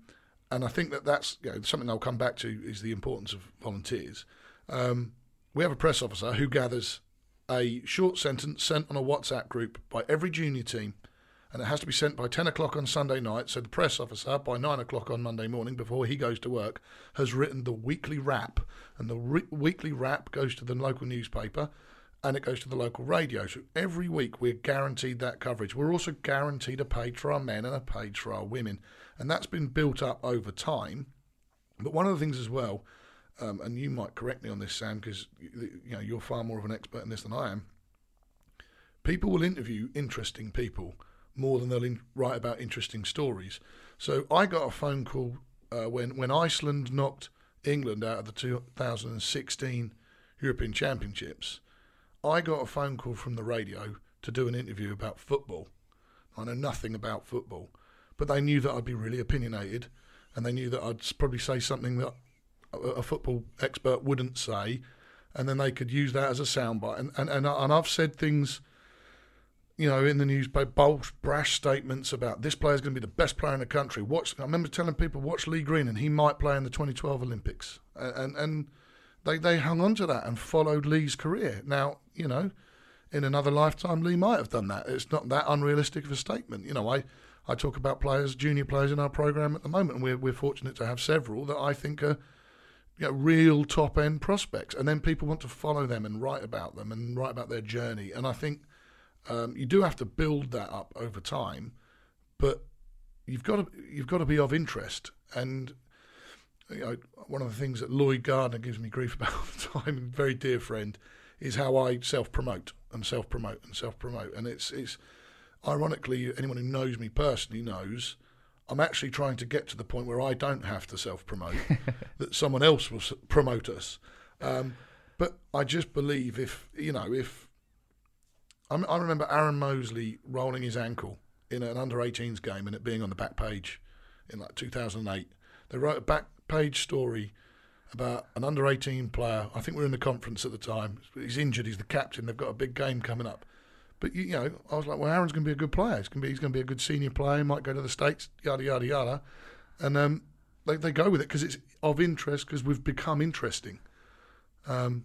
and I think that that's you know, something I'll come back to is the importance of volunteers. Um, we have a press officer who gathers a short sentence sent on a WhatsApp group by every junior team and it has to be sent by 10 o'clock on Sunday night. So the press officer, by 9 o'clock on Monday morning, before he goes to work, has written the weekly wrap. And the re- weekly wrap goes to the local newspaper and it goes to the local radio. So every week we're guaranteed that coverage. We're also guaranteed a page for our men and a page for our women. And that's been built up over time. But one of the things as well, um, and you might correct me on this, Sam, because you know you're far more of an expert in this than I am. People will interview interesting people more than they'll in, write about interesting stories. So I got a phone call uh, when when Iceland knocked England out of the 2016 European Championships. I got a phone call from the radio to do an interview about football. I know nothing about football, but they knew that I'd be really opinionated, and they knew that I'd probably say something that a football expert wouldn't say, and then they could use that as a soundbite. And and and, and I've said things you know, in the news by bold, brash statements about this player is going to be the best player in the country. Watch, I remember telling people, watch Lee Green, and he might play in the 2012 Olympics. And and they they hung on to that and followed Lee's career. Now, you know, in another lifetime, Lee might have done that. It's not that unrealistic of a statement. You know, I I talk about players, junior players in our program at the moment, and we're we're fortunate to have several that I think are. You know, real top end prospects, and then people want to follow them and write about them and write about their journey. And I think um, you do have to build that up over time, but you've got to you've got to be of interest. And you know, one of the things that Lloyd Gardner gives me grief about all the time, very dear friend, is how I self promote and self promote and self promote. And it's it's ironically, anyone who knows me personally knows I'm actually trying to get to the point where I don't have to self promote, that someone else will promote us. Um, but I just believe if you know if I remember Aaron Mosley rolling his ankle in an under 18s game and it being on the back page in like 2008. They wrote a back page story about an under 18 player. I think we are in the conference at the time. He's injured. He's the captain. They've got a big game coming up. But you, know, I was like, well, Aaron's going to be a good player. He's going to be a good senior player. He might go to the states. Yada yada yada. And um, they they go with it because it's of interest because we've become interesting. Um,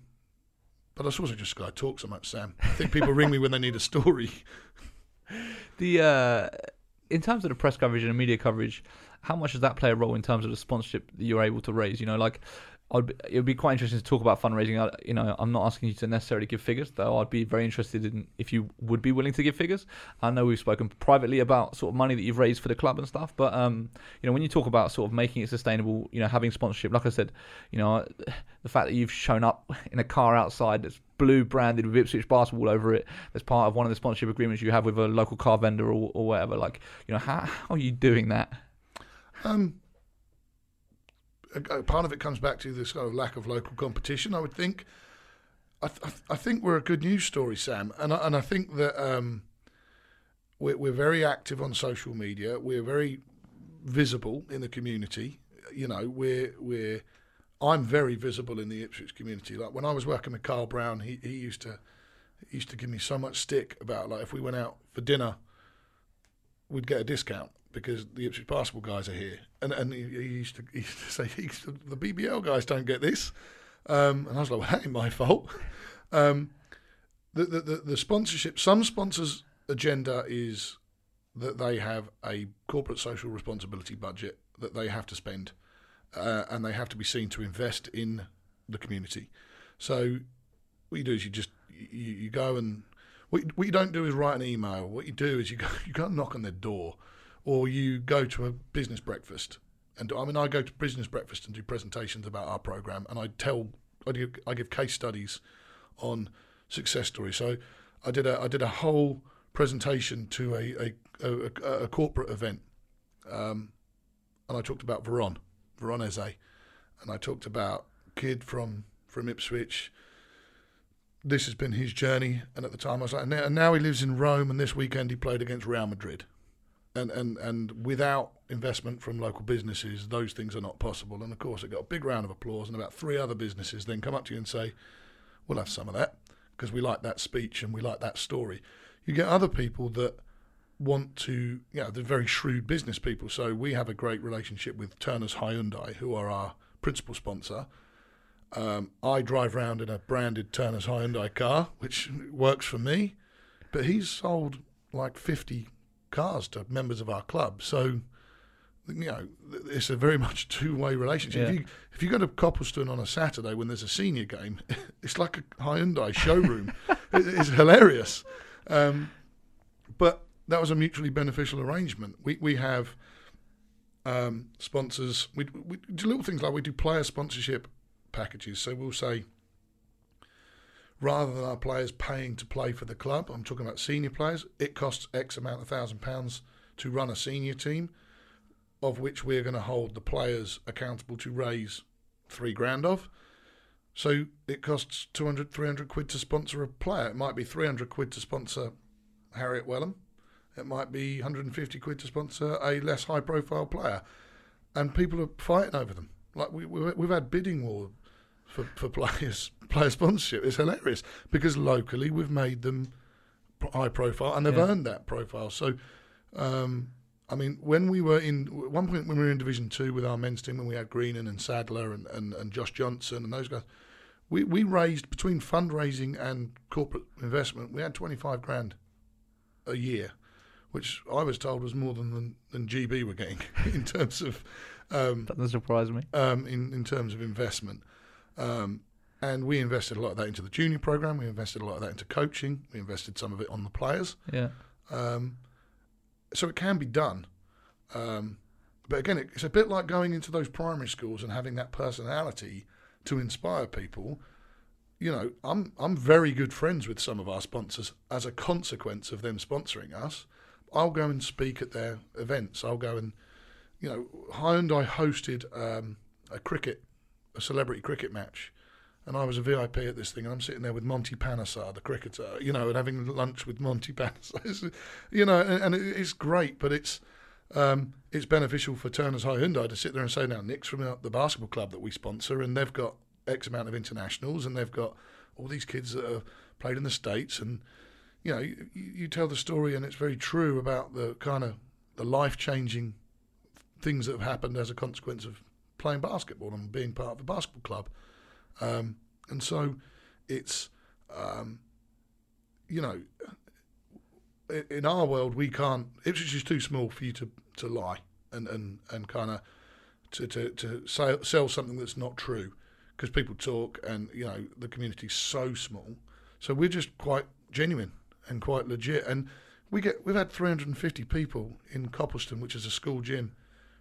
but I suppose I just to talk so much, Sam. I think people ring me when they need a story. The uh, in terms of the press coverage and the media coverage, how much does that play a role in terms of the sponsorship that you're able to raise? You know, like I'd be, it would be quite interesting to talk about fundraising. I, you know, I'm not asking you to necessarily give figures, though. I'd be very interested in if you would be willing to give figures. I know we've spoken privately about sort of money that you've raised for the club and stuff, but um, you know, when you talk about sort of making it sustainable, you know, having sponsorship, like I said, you know, the fact that you've shown up in a car outside that's blue branded with Ipswich basketball over it, as part of one of the sponsorship agreements you have with a local car vendor or, or whatever. Like, you know, how, how are you doing that? Um, part of it comes back to this kind of lack of local competition. I would think. I, th- I think we're a good news story, Sam, and I, and I think that um, we're, we're very active on social media. We're very visible in the community. You know, we're we're I'm very visible in the Ipswich community. Like when I was working with Carl Brown, he, he used to he used to give me so much stick about like if we went out for dinner, we'd get a discount because the Ipswich basketball guys are here. And and he, he used to he used to say used to, the BBL guys don't get this. Um, and I was like, well, that ain't my fault. Um, the, the, the the sponsorship, some sponsors' agenda is that they have a corporate social responsibility budget that they have to spend, uh, and they have to be seen to invest in the community. So what you do is you just you, you go and what you, what you don't do is write an email. What you do is you go you go and knock on their door, or you go to a business breakfast. And I mean, I go to business breakfast and do presentations about our program, and I tell I give, I give case studies on success stories. So I did a I did a whole presentation to a a, a, a corporate event, um, and I talked about Veron Veronese, and I talked about kid from from Ipswich. This has been his journey, and at the time I was like, and now, and now he lives in Rome, and this weekend he played against Real Madrid, and and and without investment from local businesses, those things are not possible. And of course, it got a big round of applause, and about three other businesses then come up to you and say, "We'll have some of that because we like that speech and we like that story." You get other people that want to, you know, they're very shrewd business people. So we have a great relationship with Turner's Hyundai, who are our principal sponsor. Um, I drive around in a branded Turner's Hyundai car, which works for me, but he's sold like 50 cars to members of our club. So, you know, it's a very much two-way relationship. Yeah. If you if you go to Copleston on a Saturday when there's a senior game, it's like a Hyundai showroom. It- it's hilarious. Um, but that was a mutually beneficial arrangement. We we have um, sponsors. We, we do little things like we do player sponsorship packages. So we'll say rather than our players paying to play for the club, I'm talking about senior players. It costs X amount of thousand pounds to run a senior team, of which we're going to hold the players accountable to raise three grand of. So it costs 200, 300 quid to sponsor a player. It might be 300 quid to sponsor Harriet Wellham. It might be 150 quid to sponsor a less high profile player. And people are fighting over them. Like we, we, we've had bidding war for, for players, player sponsorship. It's hilarious because locally we've made them high profile and they've Yeah. earned that profile. So, um, I mean, when we were in at one point when we were in Division Two with our men's team, when we had Greenan and Sadler and, and, and Josh Johnson and those guys, we, we raised between fundraising and corporate investment, we had twenty five grand a year, which I was told was more than than, than GB were getting in terms of um, That doesn't surprise me. um, in in terms of investment. Um, and we invested a lot of that into the junior program. We invested a lot of that into coaching. We invested some of it on the players. Yeah. Um, so it can be done. Um, but again, it's a bit like going into those primary schools and having that personality to inspire people. You know, I'm I'm very good friends with some of our sponsors as a consequence of them sponsoring us. I'll go and speak at their events. I'll go and, you know, Hyundai hosted um, a cricket, a celebrity cricket match, and I was a VIP at this thing, and I'm sitting there with Monty Panesar, the cricketer, you know, and having lunch with Monty Panesar. You know, and, and it- it's great, but it's um, it's beneficial for Turner's High Hyundai to sit there and say, now Nick's from the basketball club that we sponsor, and they've got X amount of internationals, and they've got all these kids that have played in the states, and you know, you, you tell the story, and it's very true about the kind of the life changing things that have happened as a consequence of playing basketball and being part of a basketball club. Um, and so it's, um, you know, in our world, we can't, Ipswich is too small for you to, to lie. and and and kind of to to to sell, sell something that's not true because people talk and you know the community's so small. So we're just quite genuine and quite legit. And we get we've had 350 people in Copleston, which is a school gym,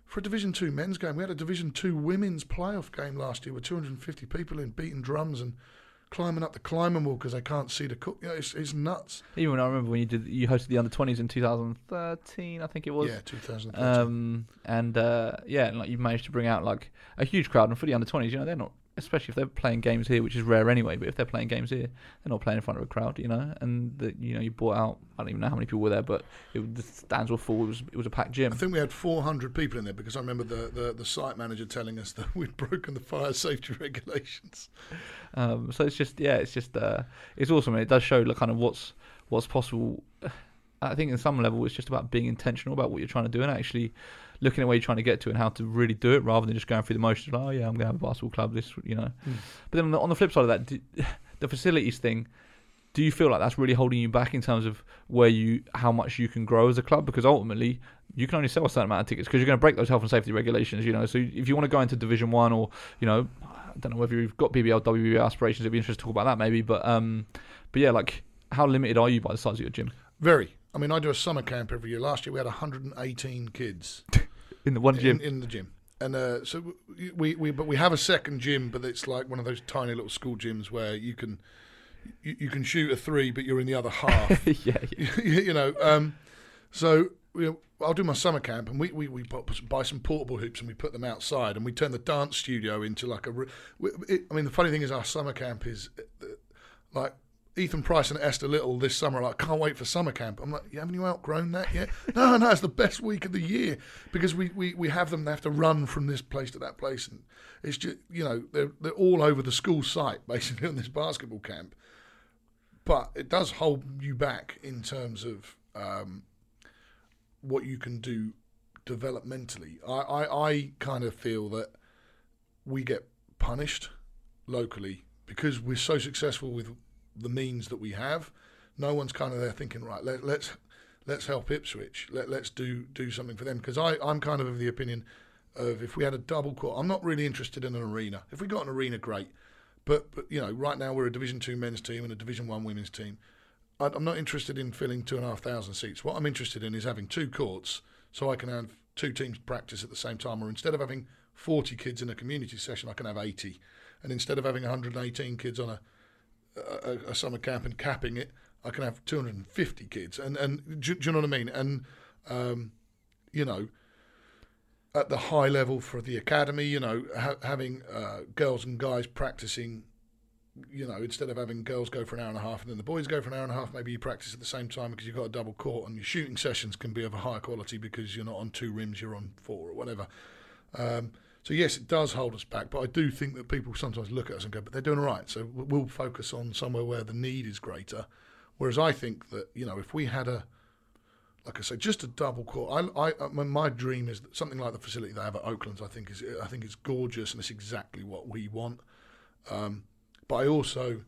for a Division Two men's game. We had a Division Two women's playoff game last year with 250 people in beating drums and climbing up the climbing wall because they can't see the cook. You know, it's, it's nuts. Even when I remember when you did, you hosted the under twenties in 2013, I think it was. Yeah, 2013. Um, and uh, yeah, and, like you've managed to bring out like a huge crowd, and for the under twenties, you know, they're not, especially if they're playing games here, which is rare anyway. But if they're playing games here, they're not playing in front of a crowd, you know. And the, you know, you brought out, I don't even know how many people were there, but it, the stands were full. It was it was a packed gym. I think we had 400 people in there because I remember the, the, the site manager telling us that we'd broken the fire safety regulations. Um, so it's just yeah, it's just uh, it's awesome. And it does show like kind of what's what's possible. I think in some level it's just about being intentional about what you're trying to do and actually looking at where you're trying to get to and how to really do it rather than just going through the motions. Like, oh yeah, I'm going to have a basketball club. This you know. Mm. But then on the, on the flip side of that, do, the facilities thing. Do you feel like that's really holding you back in terms of where you, how much you can grow as a club? Because ultimately, you can only sell a certain amount of tickets because you're going to break those health and safety regulations. You know, so if you want to go into Division One or you know, I don't know whether you've got BBL, WBL aspirations. It'd be interesting to talk about that maybe. But um, but yeah, like how limited are you by the size of your gym Very. I mean, I do a summer camp every year. Last year we had 118 kids in the one gym? in, in the gym. And uh, so we, we but we have a second gym, but it's like one of those tiny little school gyms where you can you, you can shoot a three, but you're in the other half. yeah, yeah. you know. Um, so you know, I'll do my summer camp, and we, we, we buy some portable hoops and we put them outside, and we turn the dance studio into like a. It, I mean, the funny thing is, our summer camp is uh, like Ethan Price and Esther Little this summer. Like, can't wait for summer camp. I'm like, you haven't you outgrown that yet? no, no, it's the best week of the year because we, we, we have them. They have to run from this place to that place, and it's just you know they're they're all over the school site basically on this basketball camp. But it does hold you back in terms of um, what you can do developmentally. I, I, I kind of feel that we get punished locally because we're so successful with the means that we have. No one's kind of there thinking, right, let, let's let's help Ipswich. Let, let's do do something for them because I I'm kind of of the opinion of if we had a double court, I'm not really interested in an arena. If we got an arena, great. But, but you know, right now we're a Division Two men's team and a Division One women's team. I- I'm not interested in filling two and a half thousand seats. What I'm interested in is having two courts so I can have two teams practice at the same time. Or instead of having 40 kids in a community session, I can have 80. And instead of having 118 kids on a a, a summer camp and capping it, I can have 250 kids. And and do, do you know what I mean? And um, you know, at the high level for the academy, you know, ha- having uh, girls and guys practicing. You know, instead of having girls go for an hour and a half and then the boys go for an hour and a half, maybe you practice at the same time because you've got a double court and your shooting sessions can be of a higher quality because you're not on two rims, you're on four or whatever. Um, so yes, it does hold us back, but I do think that people sometimes look at us and go, "But they're doing all right." So we'll focus on somewhere where the need is greater. Whereas I think that you know, if we had a, like I say, just a double court, I, I, mean, my dream is that something like the facility they have at Oaklands. I think is, I think it's gorgeous and it's exactly what we want. Um, but I also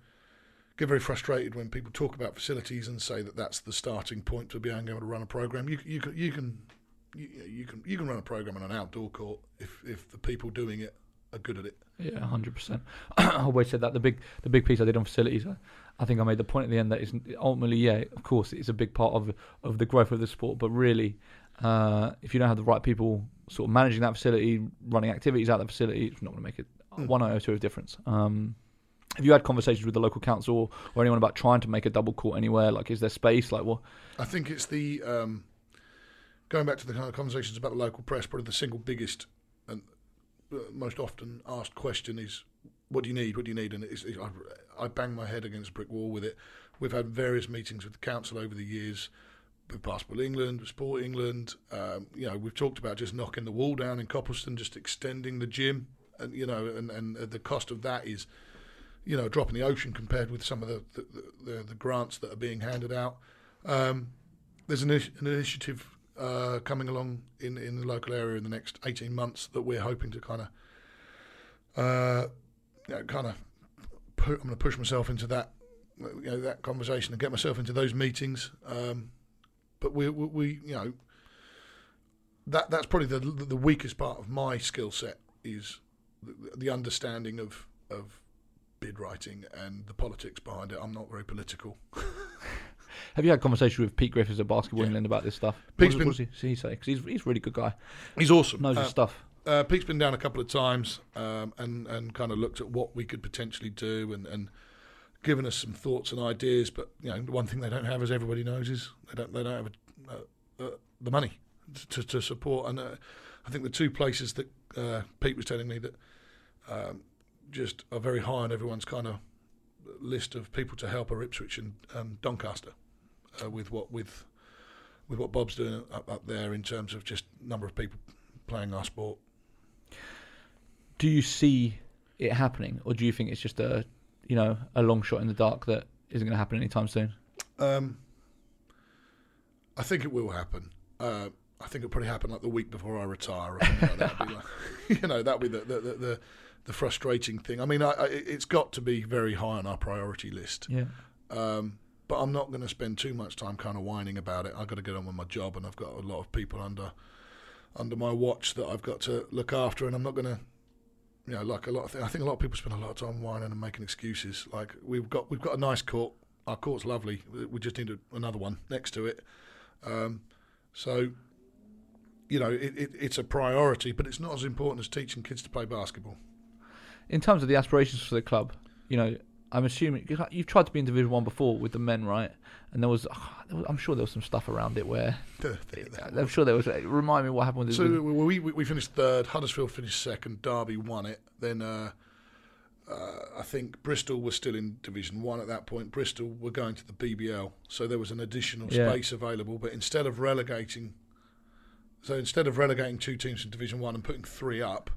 get very frustrated when people talk about facilities and say that that's the starting point to being able to run a program. You, you you can you, you can you can run a program on an outdoor court if if the people doing it are good at it. Yeah, hundred percent. I always said that the big the big piece I did on facilities. I, I think I made the point at the end that is ultimately, yeah, of course, it's a big part of of the growth of the sport. But really, uh, if you don't have the right people sort of managing that facility, running activities out of the facility, it's not going to make it Mm. one iota of difference. Um, have you had conversations with the local council or anyone about trying to make a double court anywhere? Like, is there space? Like, what? I think it's the um, going back to the kind of conversations about the local press. Probably the single biggest and uh, most often asked question is, "What do you need? What do you need?" And it's, it's, I, I bang my head against a brick wall with it. We've had various meetings with the council over the years, with Basketball England, with Sport England. Um, you know, we've talked about just knocking the wall down in Copleston, just extending the gym, and you know, and, and the cost of that is, you know, a drop in the ocean compared with some of the the, the, the grants that are being handed out. Um, there's an, an initiative uh, coming along in in the local area in the next 18 months that we're hoping to kind of, uh, you know, kind of. Put, I'm going to push myself into that, you know, that conversation and get myself into those meetings. Um, but we, we, we, you know, that that's probably the the weakest part of my skill set is the, the understanding of of bid writing and the politics behind it. I'm not very political. Have you had conversation with Pete Griffiths at Basketball. England about this stuff? Pete's what, been- what does he, he say? Because he's, he's a really good guy. He's awesome. Knows Uh, his stuff. uh, Pete's been down a couple of times um, and and kind of looked at what we could potentially do and, and given us some thoughts and ideas. But you know, the one thing they don't have, as everybody knows, is they don't they don't have a, uh, uh, the money to, to support. And uh, I think the two places that uh, Pete was telling me that um, just are very high on everyone's kind of list of people to help are Ipswich and um, Doncaster uh, with what with with what Bob's doing up, up there in terms of just number of people playing our sport. Do you see it happening, or do you think it's just a you know a long shot in the dark that isn't going to happen anytime soon? Um, I think it will happen. Uh, I think it'll probably happen like the week before I retire, or like that. Like, you know, that'll be the the, the, the the frustrating thing. I mean, I, I, it's got to be very high on our priority list. Yeah. Um, but I'm not going to spend too much time kind of whining about it. I've got to get on with my job, and I've got a lot of people under under my watch that I've got to look after, and I'm not going to, you know, like a lot of. I think a lot of people spend a lot of time whining and making excuses. Like we've got we've got a nice court. Our court's lovely. We just need another one next to it. Um, so, you know, it, it, it's a priority, but it's not as important as teaching kids to play basketball. In terms of the aspirations for the club, you know, I'm assuming you've tried to be in Division One before with the men, right? And there was, I'm sure there was some stuff around it where I'm sure there was. Remind me what happened with So the, we, we we finished third. Huddersfield finished second. Derby won it. Then uh, uh, I think Bristol was still in Division One at that point. Bristol were going to the BBL, so there was an additional Yeah. space available. But instead of relegating, so instead of relegating two teams from Division One and putting three up,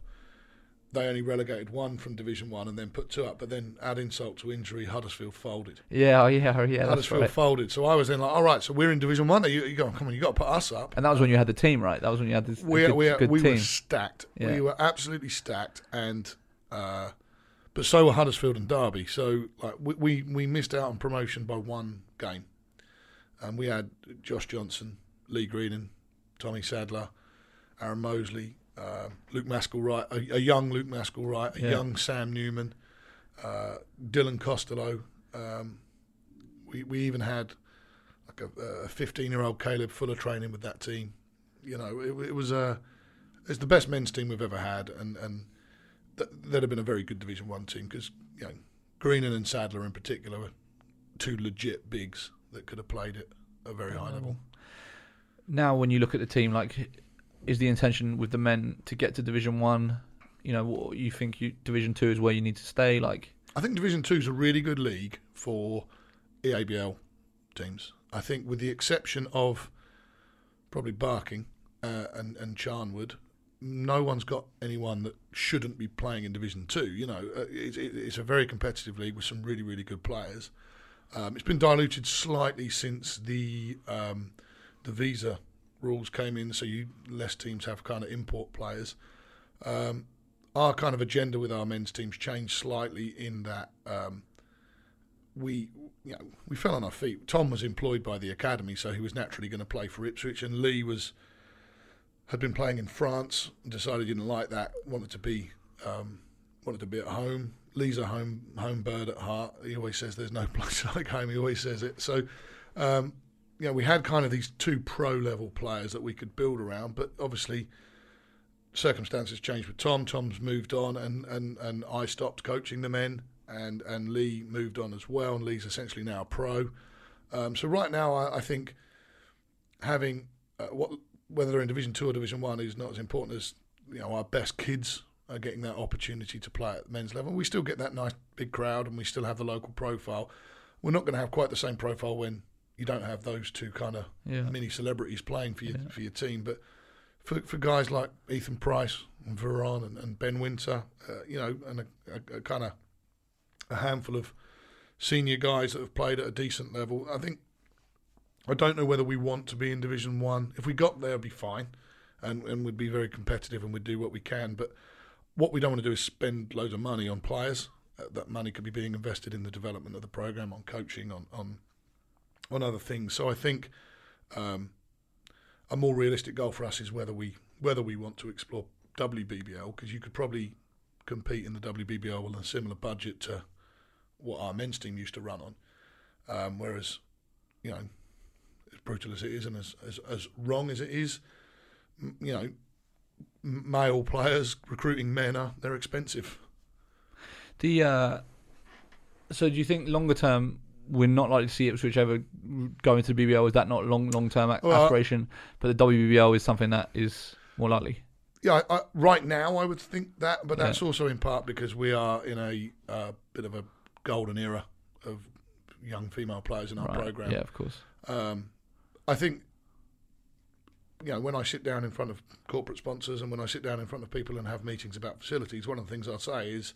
they only relegated one from Division One and then put two up. But then, add insult to injury, Huddersfield folded. yeah, oh, yeah, yeah, Huddersfield right. folded. So I was then like, all right, so we're in Division One. You, you go, come on, you got to put us up. And that was when you had the team, right? That was when you had this we good, we, good we team. were stacked. Yeah. We were absolutely stacked, and uh, but so were Huddersfield and Derby. So like we, we we missed out on promotion by one game, and we had Josh Johnson, Lee Greenan, Tommy Sadler, Aaron Mosley, uh, Luke Maskell a, a young Luke Maskell Wright, a Yeah. young Sam Newman, uh, Dylan Costello. Um, we we even had like a 15 year old Caleb Fuller training with that team. You know, it, it was a it's the best men's team we've ever had, and and th- they'd have been a very good Division One team because you know Greenan and Sadler in particular were two legit bigs that could have played at a very high level. now when you look at the team like is the intention with the men to get to division 1 you know what you think you division 2 is where you need to stay like I think Division Two is a really good league for EABL teams. I think, with the exception of probably Barking uh, and and Charnwood, no one's got anyone that shouldn't be playing in Division Two. You know, uh, it's, it- it's a very competitive league with some really really good players. Um, it's been diluted slightly since the um, the visa rules came in, so you less teams have kind of import players. Um, our kind of agenda with our men's teams changed slightly in that um, we you know we fell on our feet. Tom was employed by the academy, so he was naturally going to play for Ipswich, and Lee was had been playing in France and decided he didn't like that, wanted to be um, wanted to be at home. Lee's a home home bird at heart. He always says there's no place like home. He always says it. So. Um, you know, we had kind of these two pro level players that we could build around, but obviously circumstances changed with Tom. Tom's moved on, and, and, and I stopped coaching the men, and, and Lee moved on as well, and Lee's essentially now a pro. Um, so right now, I, I think having uh, what whether they're in Division Two or Division One is not as important as you know our best kids are getting that opportunity to play at the men's level. We still get that nice big crowd, and we still have the local profile. We're not going to have quite the same profile when you don't have those two kind of Yeah. mini celebrities playing for your Yeah. for your team, but for, for guys like Ethan Price and Veron and, and Ben Winter, uh, you know, and a, a, a kind of a handful of senior guys that have played at a decent level. I think I don't know whether we want to be in Division One. If we got there, it'd be fine, and and we'd be very competitive and we'd do what we can. But what we don't want to do is spend loads of money on players. Uh, that money could be being invested in the development of the program, on coaching, on on on other things. So I think. Um, a more realistic goal for us is whether we whether we want to explore WBBL because you could probably compete in the WBBL with a similar budget to what our men's team used to run on. Um, whereas, you know, as brutal as it is and as, as, as wrong as it is, m- you know, male players recruiting men are they're expensive. The uh, so do you think longer term we're not likely to see Ipswich ever go into the BBL? Is that not long long term Well, aspiration? But the WBL is something that is more likely. Yeah, I, I, right now I would think that, but Yeah. that's also in part because we are in a uh, bit of a golden era of young female players in our Right. program. Yeah, of course. Um, I think, you know, when I sit down in front of corporate sponsors and when I sit down in front of people and have meetings about facilities, one of the things I say is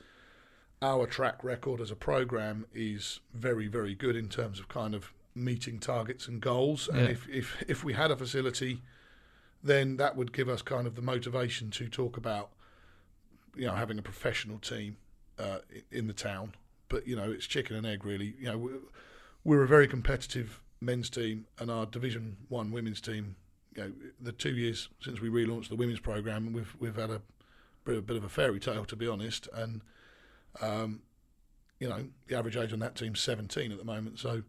our track record as a program is very, very good in terms of kind of meeting targets and goals. And Yeah. if, if, if we had a facility, then that would give us kind of the motivation to talk about, you know, having a professional team uh, in the town. But, you know, it's chicken and egg, really. You know, we- we're a very competitive men's team and our Division One women's team. You know, the two years since we relaunched the women's program, we've we've had a bit, a bit of a fairy tale, to be honest. And um, you know, the average age on that team's 17 at the moment. So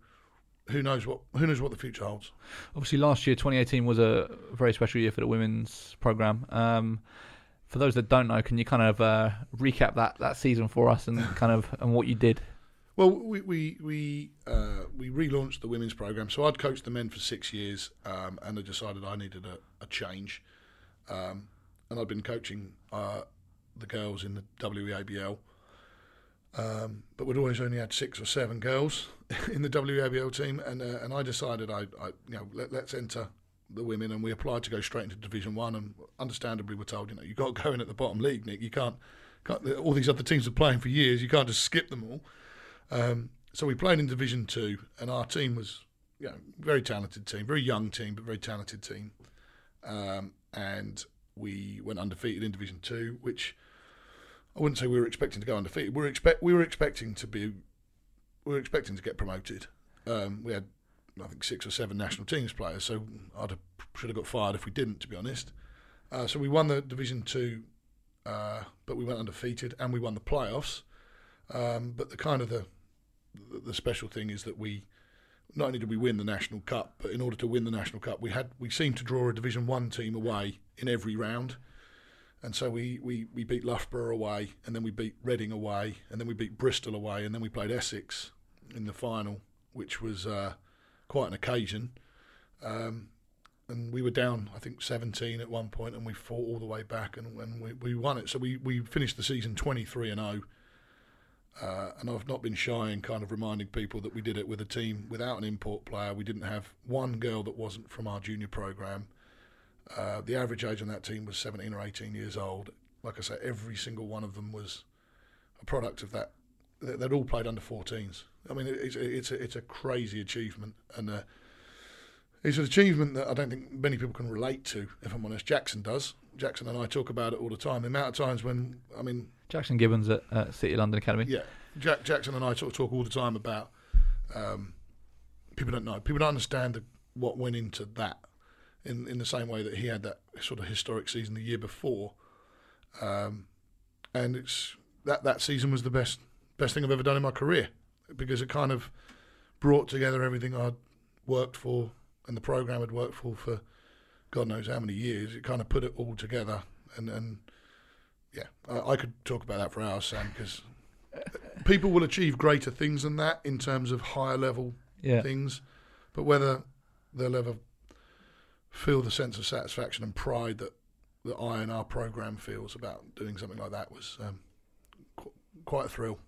who knows what who knows what the future holds? Obviously, last year, 2018 was a very special year for the women's program. Um, for those that don't know, can you kind of uh, recap that, that season for us and kind of and what you did? Well, we we we uh, we relaunched the women's program. So I'd coached the men for six years, um, and I decided I needed a, a change. Um, and I'd been coaching uh, the girls in the WEABL, um, but we'd always only had six or seven girls in the WEABL team, and uh, and I decided I, I you know let, let's enter the women, and we applied to go straight into Division One, and understandably we're told you know you got to go in at the bottom league, Nick. You can't, can't all these other teams are playing for years. You can't just skip them all. Um, so we played in Division Two, and our team was, you know, very talented team, very young team, but very talented team. Um, and we went undefeated in Division Two, which I wouldn't say we were expecting to go undefeated. We were expect we were expecting to be, we were expecting to get promoted. Um, we had, I think, six or seven national teams players, so I'd have, should have got fired if we didn't, to be honest. Uh, so we won the Division Two, uh, but we went undefeated, and we won the playoffs. Um, but the kind of the the special thing is that we not only did we win the national cup, but in order to win the national cup, we had we seemed to draw a Division One team away in every round, and so we, we, we beat Loughborough away, and then we beat Reading away, and then we beat Bristol away, and then we played Essex in the final, which was uh, quite an occasion. Um, and we were down, I think, 17 at one point, and we fought all the way back, and, and we, we won it. So we, we finished the season 23 and 0. Uh, and I've not been shy in kind of reminding people that we did it with a team without an import player. We didn't have one girl that wasn't from our junior program. Uh, the average age on that team was 17 or 18 years old. Like I say, every single one of them was a product of that. they- They'd all played under 14s. I mean, it's it's a, it's a crazy achievement, and uh, it's an achievement that I don't think many people can relate to. If I'm honest, Jackson does. Jackson and I talk about it all the time. The amount of times when I mean, Jackson Gibbons at uh, City London Academy. yeah, Jack Jackson and I of talk all the time about. Um, people don't know. People don't understand the, what went into that. In in the same way that he had that sort of historic season the year before, um, and it's that that season was the best best thing I've ever done in my career because it kind of brought together everything I'd worked for and the program had worked for for God knows how many years. It kind of put it all together and and yeah, I, I could talk about that for hours, Sam, because people will achieve greater things than that in terms of higher level Yeah. things, but whether they'll ever feel the sense of satisfaction and pride that that I and our program feels about doing something like that was um, qu- quite a thrill.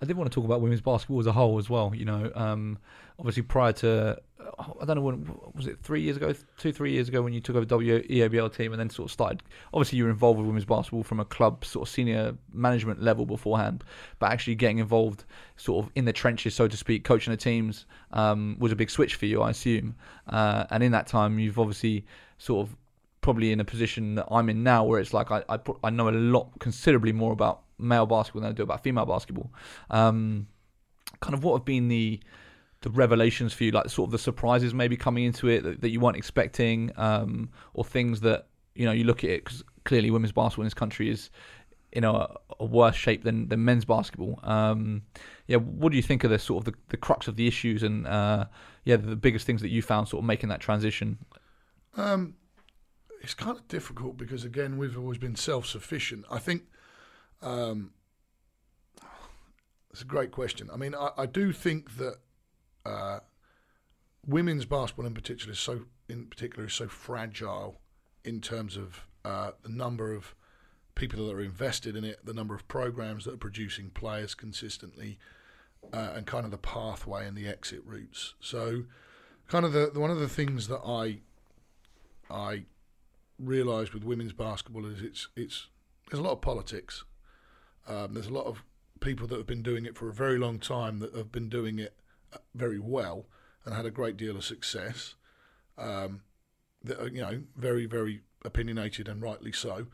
I did want to talk about women's basketball as a whole as well. You know, um, obviously prior to, I don't know when was it three years ago, two three years ago when you took over WEABL team and then sort of started. Obviously, you were involved with women's basketball from a club sort of senior management level beforehand, but actually getting involved sort of in the trenches, so to speak, coaching the teams um, was a big switch for you, I assume. Uh, and in that time, you've obviously sort of probably in a position that I'm in now, where it's like I I, I know a lot, considerably more about male basketball than I do about female basketball. Um, kind of what have been the the revelations for you, like sort of the surprises maybe coming into it that, that you weren't expecting, um, or things that you know you look at it because clearly women's basketball in this country is in a, a worse shape than, than men's basketball. Um, yeah, what do you think of the sort of the, the crux of the issues and uh, yeah the biggest things that you found sort of making that transition? Um, it's kind of difficult because again we've always been self-sufficient. I think um, it's a great question. I mean, I, I do think that uh, women's basketball in particular is so in particular is so fragile in terms of uh, the number of people that are invested in it, the number of programs that are producing players consistently, uh, and kind of the pathway and the exit routes. So, kind of the, the one of the things that I I realised with women's basketball is it's it's there's a lot of politics. Um, there's a lot of people that have been doing it for a very long time that have been doing it very well and had a great deal of success. Um, that you know, very very opinionated and rightly so.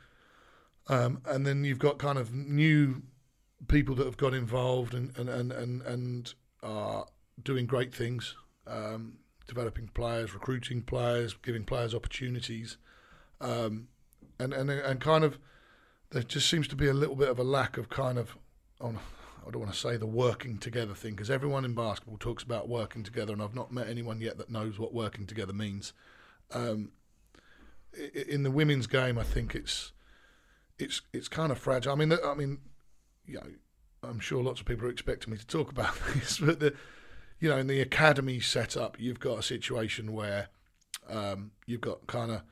Um, and then you've got kind of new people that have got involved and and and and, and are doing great things, um, developing players, recruiting players, giving players opportunities, um, and and and kind of there just seems to be a little bit of a lack of kind of. I don't want to say the working together thing because everyone in basketball talks about working together, and I've not met anyone yet that knows what working together means. Um, in the women's game, I think it's it's it's kind of fragile. I mean, I mean, you know, I'm sure lots of people are expecting me to talk about this, but the, you know, in the academy setup, you've got a situation where um, you've got kind of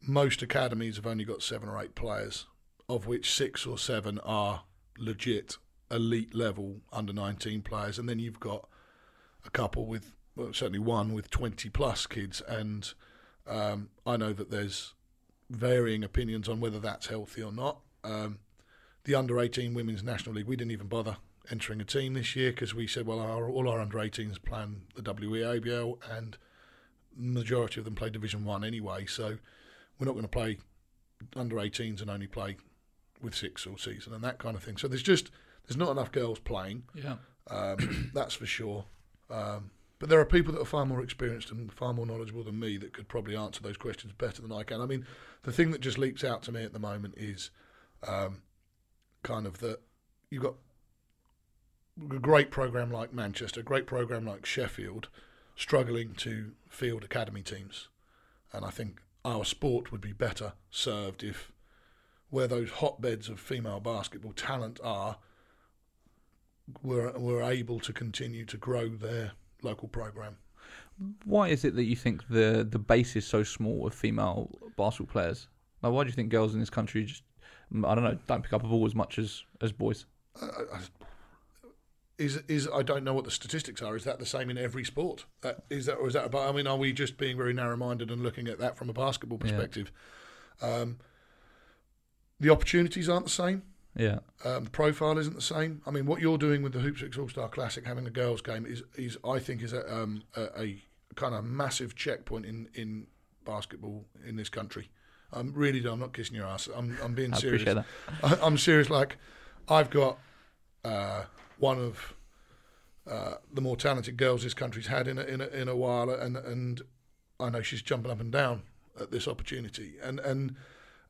most academies have only got seven or eight players, of which six or seven are legit elite level under 19 players, and then you've got a couple with well, certainly one with 20 plus kids, and um, I know that there's varying opinions on whether that's healthy or not. Um, the under 18 Women's National League, we didn't even bother entering a team this year because we said, well, our, all our under 18s plan the WEABL and majority of them play Division 1 anyway. So we're not going to play under 18s and only play with six all season and that kind of thing. So there's just there's not enough girls playing. Yeah, um, that's for sure. Um, but there are people that are far more experienced and far more knowledgeable than me that could probably answer those questions better than I can. I mean, the thing that just leaps out to me at the moment is um, kind of that you've got a great program like Manchester, a great program like Sheffield, struggling to field academy teams, and I think our sport would be better served if where those hotbeds of female basketball talent are were were able to continue to grow their local program. Why is it that you think the the base is so small of female basketball players? Like, why do you think girls in this country just I don't know don't pick up a ball as much as as boys? Uh, is is I don't know what the statistics are. Is that the same in every sport? Uh, is that or is that about? I mean, are we just being very narrow minded and looking at that from a basketball perspective? Yeah. Um, the opportunities aren't the same. Yeah. Um, the profile isn't the same. I mean, what you're doing with the Hoopsfix All Star Classic, having a girls' game, is, is I think, is a, um, a, a, kind of massive checkpoint in, in basketball in this country. I'm really, I'm not kissing your ass. I'm, I'm being I serious. Appreciate that. I, am serious. Like, I've got uh, one of uh, the more talented girls this country's had in a, in a, in a while, and and I know she's jumping up and down at this opportunity, and and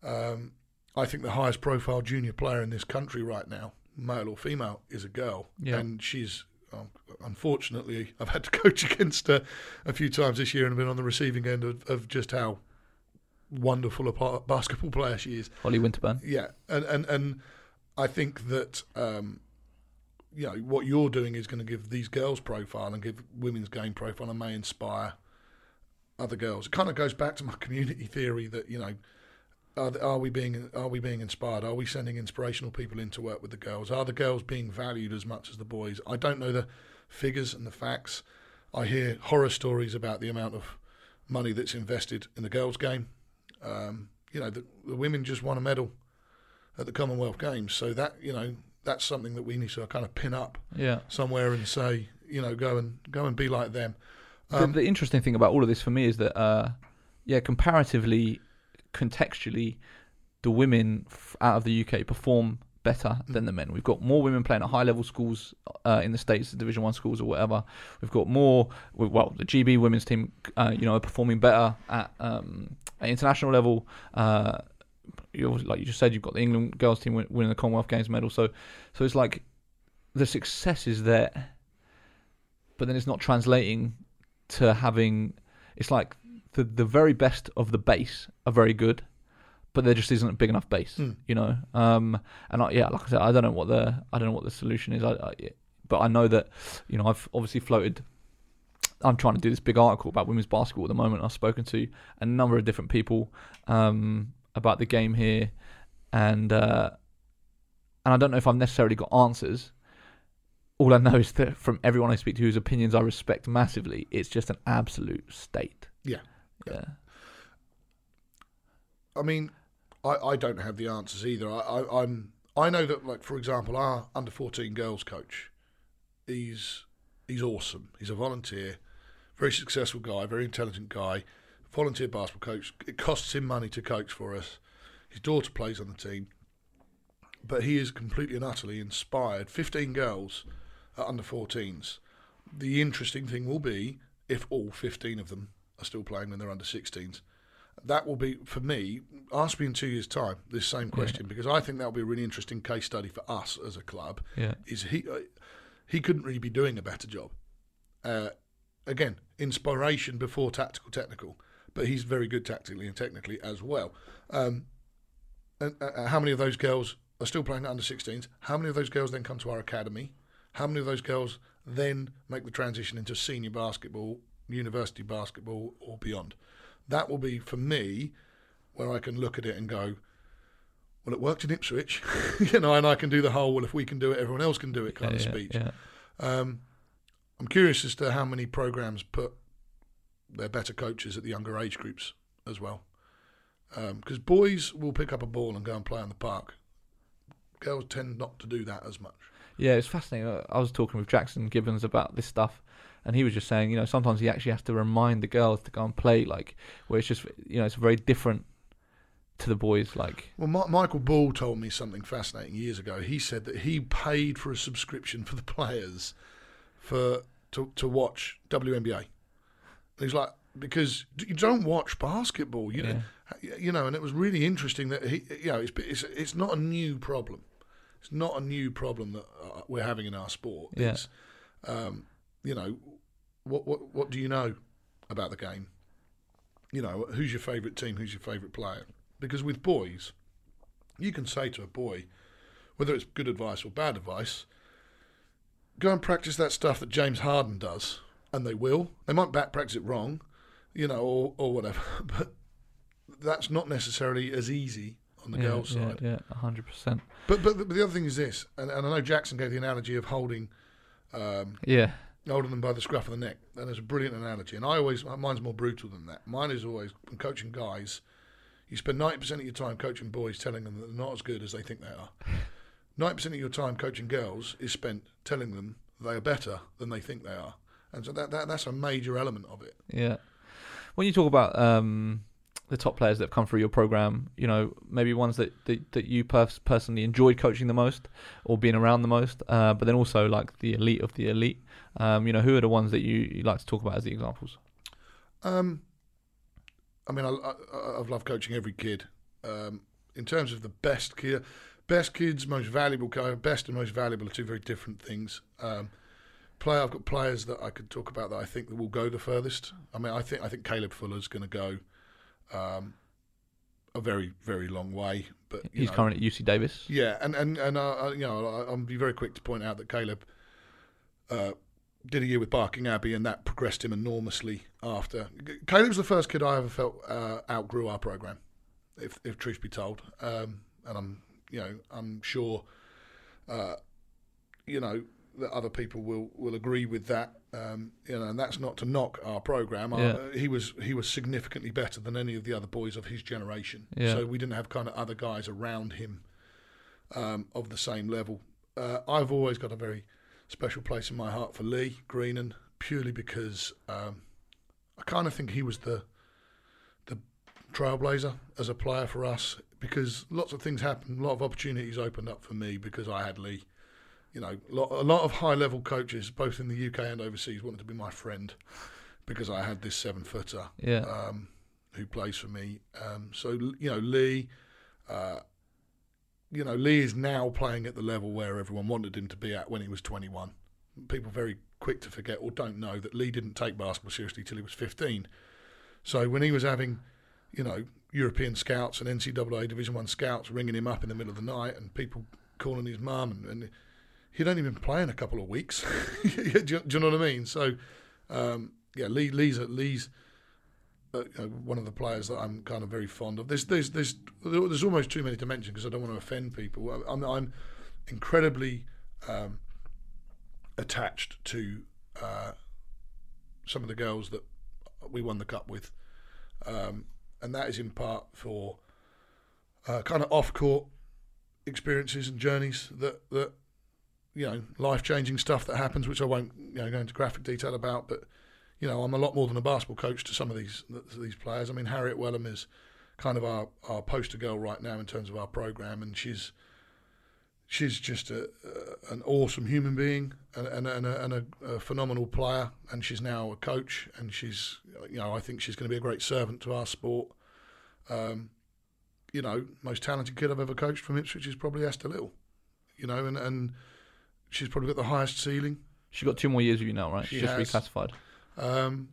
um, I think the highest profile junior player in this country right now, male or female, is a girl. Yeah. And she's, um, unfortunately, I've had to coach against her a few times this year and been on the receiving end of, of just how wonderful a basketball player she is. Holly Winterburn. Yeah. And, and, and I think that. Um, you know what you're doing is going to give these girls profile and give women's game profile and may inspire other girls. It kind of goes back to my community theory that you know are, are we being are we being inspired? Are we sending inspirational people in to work with the girls? Are the girls being valued as much as the boys? I don't know the figures and the facts. I hear horror stories about the amount of money that's invested in the girls' game. Um, you know, the, the women just won a medal at the Commonwealth Games, so that you know that's something that we need to kind of pin up yeah. somewhere and say, you know, go and go and be like them. Um, the, the, interesting thing about all of this for me is that, uh, yeah, comparatively, contextually, the women out of the UK perform better than the men. We've got more women playing at high level schools uh, in the states, the Division One schools or whatever. We've got more. Well, the GB women's team, uh, you know, are performing better at, um, at international level. Uh, like you just said, you've got the England girls team winning the Commonwealth Games medal. So, so it's like the success is there, but then it's not translating to having. It's like the the very best of the base are very good, but there just isn't a big enough base, Mm. you know. Um, and I, yeah, like I said, I don't know what the I don't know what the solution is. I, I, but I know that you know I've obviously floated. I'm trying to do this big article about women's basketball at the moment. I've spoken to a number of different people um, about the game here, and uh, and I don't know if I've necessarily got answers. All I know is that from everyone I speak to, whose opinions I respect massively, it's just an absolute state. Yeah. Yeah. I mean, I, I don't have the answers either. I, I I'm I know that like for example, our under fourteen girls coach, he's he's awesome. He's a volunteer, very successful guy, very intelligent guy, volunteer basketball coach. It costs him money to coach for us. His daughter plays on the team, but he is completely and utterly inspired. Fifteen girls at under 14s. The interesting thing will be if all 15 of them are still playing when they're under 16s that will be for me. Ask me in two years' time this same question because I think that will be a really interesting case study for us as a club. Yeah. Is he uh, he couldn't really be doing a better job? Uh, again, inspiration before tactical, technical, but he's very good tactically and technically as well. Um, and, uh, how many of those girls are still playing under 16s? How many of those girls then come to our academy? How many of those girls then make the transition into senior basketball, university basketball, or beyond? that will be for me where I can look at it and go, well, it worked in Ipswich, you know, and I can do the whole, well, if we can do it, everyone else can do it kind yeah, of speech. Yeah. Um, I'm curious as to how many programs put their better coaches at the younger age groups as well. Because boys will pick up a ball and go and play on the park. Girls tend not to do that as much. Yeah, it's fascinating. I was talking with Jackson Gibbons about this stuff, and he was just saying, you know, sometimes he actually has to remind the girls to go and play, like, where it's just, you know, it's very different to the boys. Like, Well, Ma- Michael Ball told me something fascinating years ago. He said that he paid for a subscription for the players for to to watch WNBA. He's like because you don't watch basketball, you know, you know, and it was really interesting that he, you know, it's it's it's not a new problem. It's not a new problem that uh, we're having in our sport. Yeah. It's, um, you know, what what what do you know about the game? You know, who's your favourite team? Who's your favourite player? Because with boys, you can say to a boy, whether it's good advice or bad advice, go and practice that stuff that James Harden does, and they will. They might back practice it wrong, you know, or, or whatever, but that's not necessarily as easy on the yeah, girls' yeah, side. yeah, hundred percent. But, but but the other thing is this, and, and I know Jackson gave the analogy of holding um, Yeah, holding them by the scruff of the neck. And it's a brilliant analogy. And I always, mine's more brutal than that. Mine is always, when coaching guys, you spend 90% of your time coaching boys telling them that they're not as good as they think they are. 90% of your time coaching girls is spent telling them they are better than they think they are. And so that, that that's a major element of it. yeah. When you talk about um, the top players that have come through your program, you know, maybe ones that that, that you pers- personally enjoyed coaching the most or being around the most, uh, but then also like the elite of the elite. Um, you know, who are the ones that you, you like to talk about as the examples? Um, I mean, I, I, I've loved coaching every kid. Um, in terms of the best kid, best kids, most valuable, best and most valuable are two very different things. Um, play, I've got players that I could talk about that I think that will go the furthest. I mean, I think I think Caleb Fuller's going to go um, a very very long way. But you He's know, currently at UC Davis. yeah, and and and uh, you know, I- I'll be very quick to point out that Caleb uh, did a year with Barking Abbey, and that progressed him enormously. After Caleb was the first kid I ever felt uh, outgrew our program, if if truth be told, um, and I'm you know I'm sure, uh, you know that other people will will agree with that. Um, you know, and that's not to knock our program. Our- Yeah. he was he was significantly better than any of the other boys of his generation. Yeah. So we didn't have kind of other guys around him um, of the same level. Uh, I've always got a very special place in my heart for Lee Greenan, purely because um, I kind of think he was the the trailblazer as a player for us because lots of things happened, a lot of opportunities opened up for me because I had Lee. You know, lot, a lot of high level coaches, both in the UK and overseas, wanted to be my friend because I had this seven footer Yeah. um, who plays for me. Um, so you know, Lee, uh, you know, Lee is now playing at the level where everyone wanted him to be at when he was 21. People very quick to forget or don't know that Lee didn't take basketball seriously till he was 15. So when he was having, you know, European scouts and NCAA Division One scouts ringing him up in the middle of the night and people calling his mum and, and he'd only been playing a couple of weeks. do, you, do you know what I mean? So um, yeah, Lee, Lee's Lee's one of the players that I'm kind of very fond of. There's there's there's there's almost too many to mention because I don't want to offend people. I'm I'm incredibly um, attached to uh, some of the girls that we won the cup with, um, and that is in part for uh, kind of off court experiences and journeys that that you know life changing stuff that happens, which I won't you know go into graphic detail about, but you know, I'm a lot more than a basketball coach to some of these these players. I mean, Harriet Wellham is kind of our, our poster girl right now in terms of our program, and she's she's just a, a an awesome human being and, and, and, a, and a, a, phenomenal player, and she's now a coach, and she's you know I think she's going to be a great servant to our sport. Um, you know, most talented kid I've ever coached from Ipswich is probably Esther Little. You know, and and she's probably got the highest ceiling. She's got two more years with you now, right? She She's just has. reclassified. Um,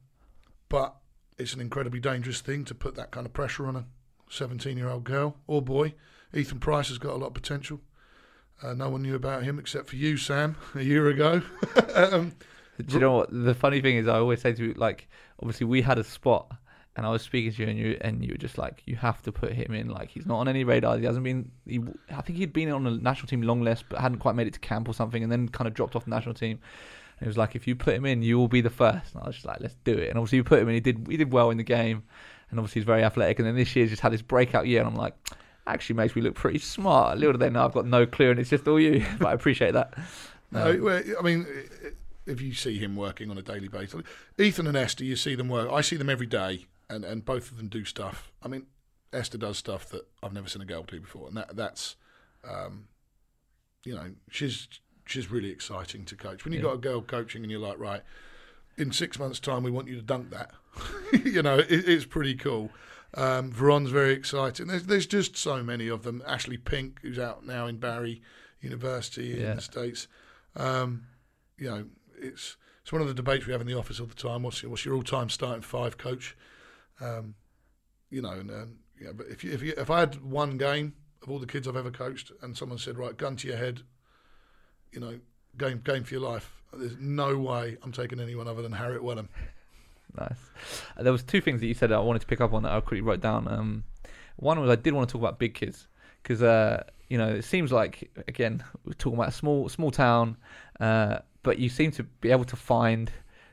but it's an incredibly dangerous thing to put that kind of pressure on a 17 year old girl or boy. Ethan Price has got a lot of potential. Uh, no one knew about him except for you, Sam, a year ago. um, Do you know what? The funny thing is, I always say to you, like, obviously we had a spot, and I was speaking to you, and you and you were just like, you have to put him in. Like, he's not on any radar. He hasn't been. He, I think he'd been on the national team long list, but hadn't quite made it to camp or something, and then kind of dropped off the national team. It was like, if you put him in, you will be the first. And I was just like, let's do it. And obviously, you put him in. He did. He did well in the game, and obviously he's very athletic. And then this year, he's just had his breakout year, and I'm like. Actually makes me look pretty smart. Little do they know I've got no clue, and it's just all you. but I appreciate that. no, well, I mean, if you see him working on a daily basis, Ethan and Esther, you see them work. I see them every day, and, and both of them do stuff. I mean, Esther does stuff that I've never seen a girl do before, and that that's, um, you know, she's she's really exciting to coach. When you've Yeah. got a girl coaching and you're like, right, in six months' time, we want you to dunk that. you know, it, it's pretty cool. Um, Veron's very exciting. There's, there's just so many of them. Ashley Pink, who's out now in Barry University in Yeah. the States. Um, you know, it's it's one of the debates we have in the office all the time. What's your, what's your all-time starting five coach? Um, you know, and, and yeah, but if you, if you, if I had one game of all the kids I've ever coached, and someone said, right, gun to your head, you know, game game for your life. There's no way I'm taking anyone other than Harriet Wellham. Nice. Uh, there was two things that you said that I wanted to pick up on that I quickly wrote down. Um, one was I did want to talk about big kids because uh, you know it seems like again we're talking about a small small town, uh, but you seem to be able to find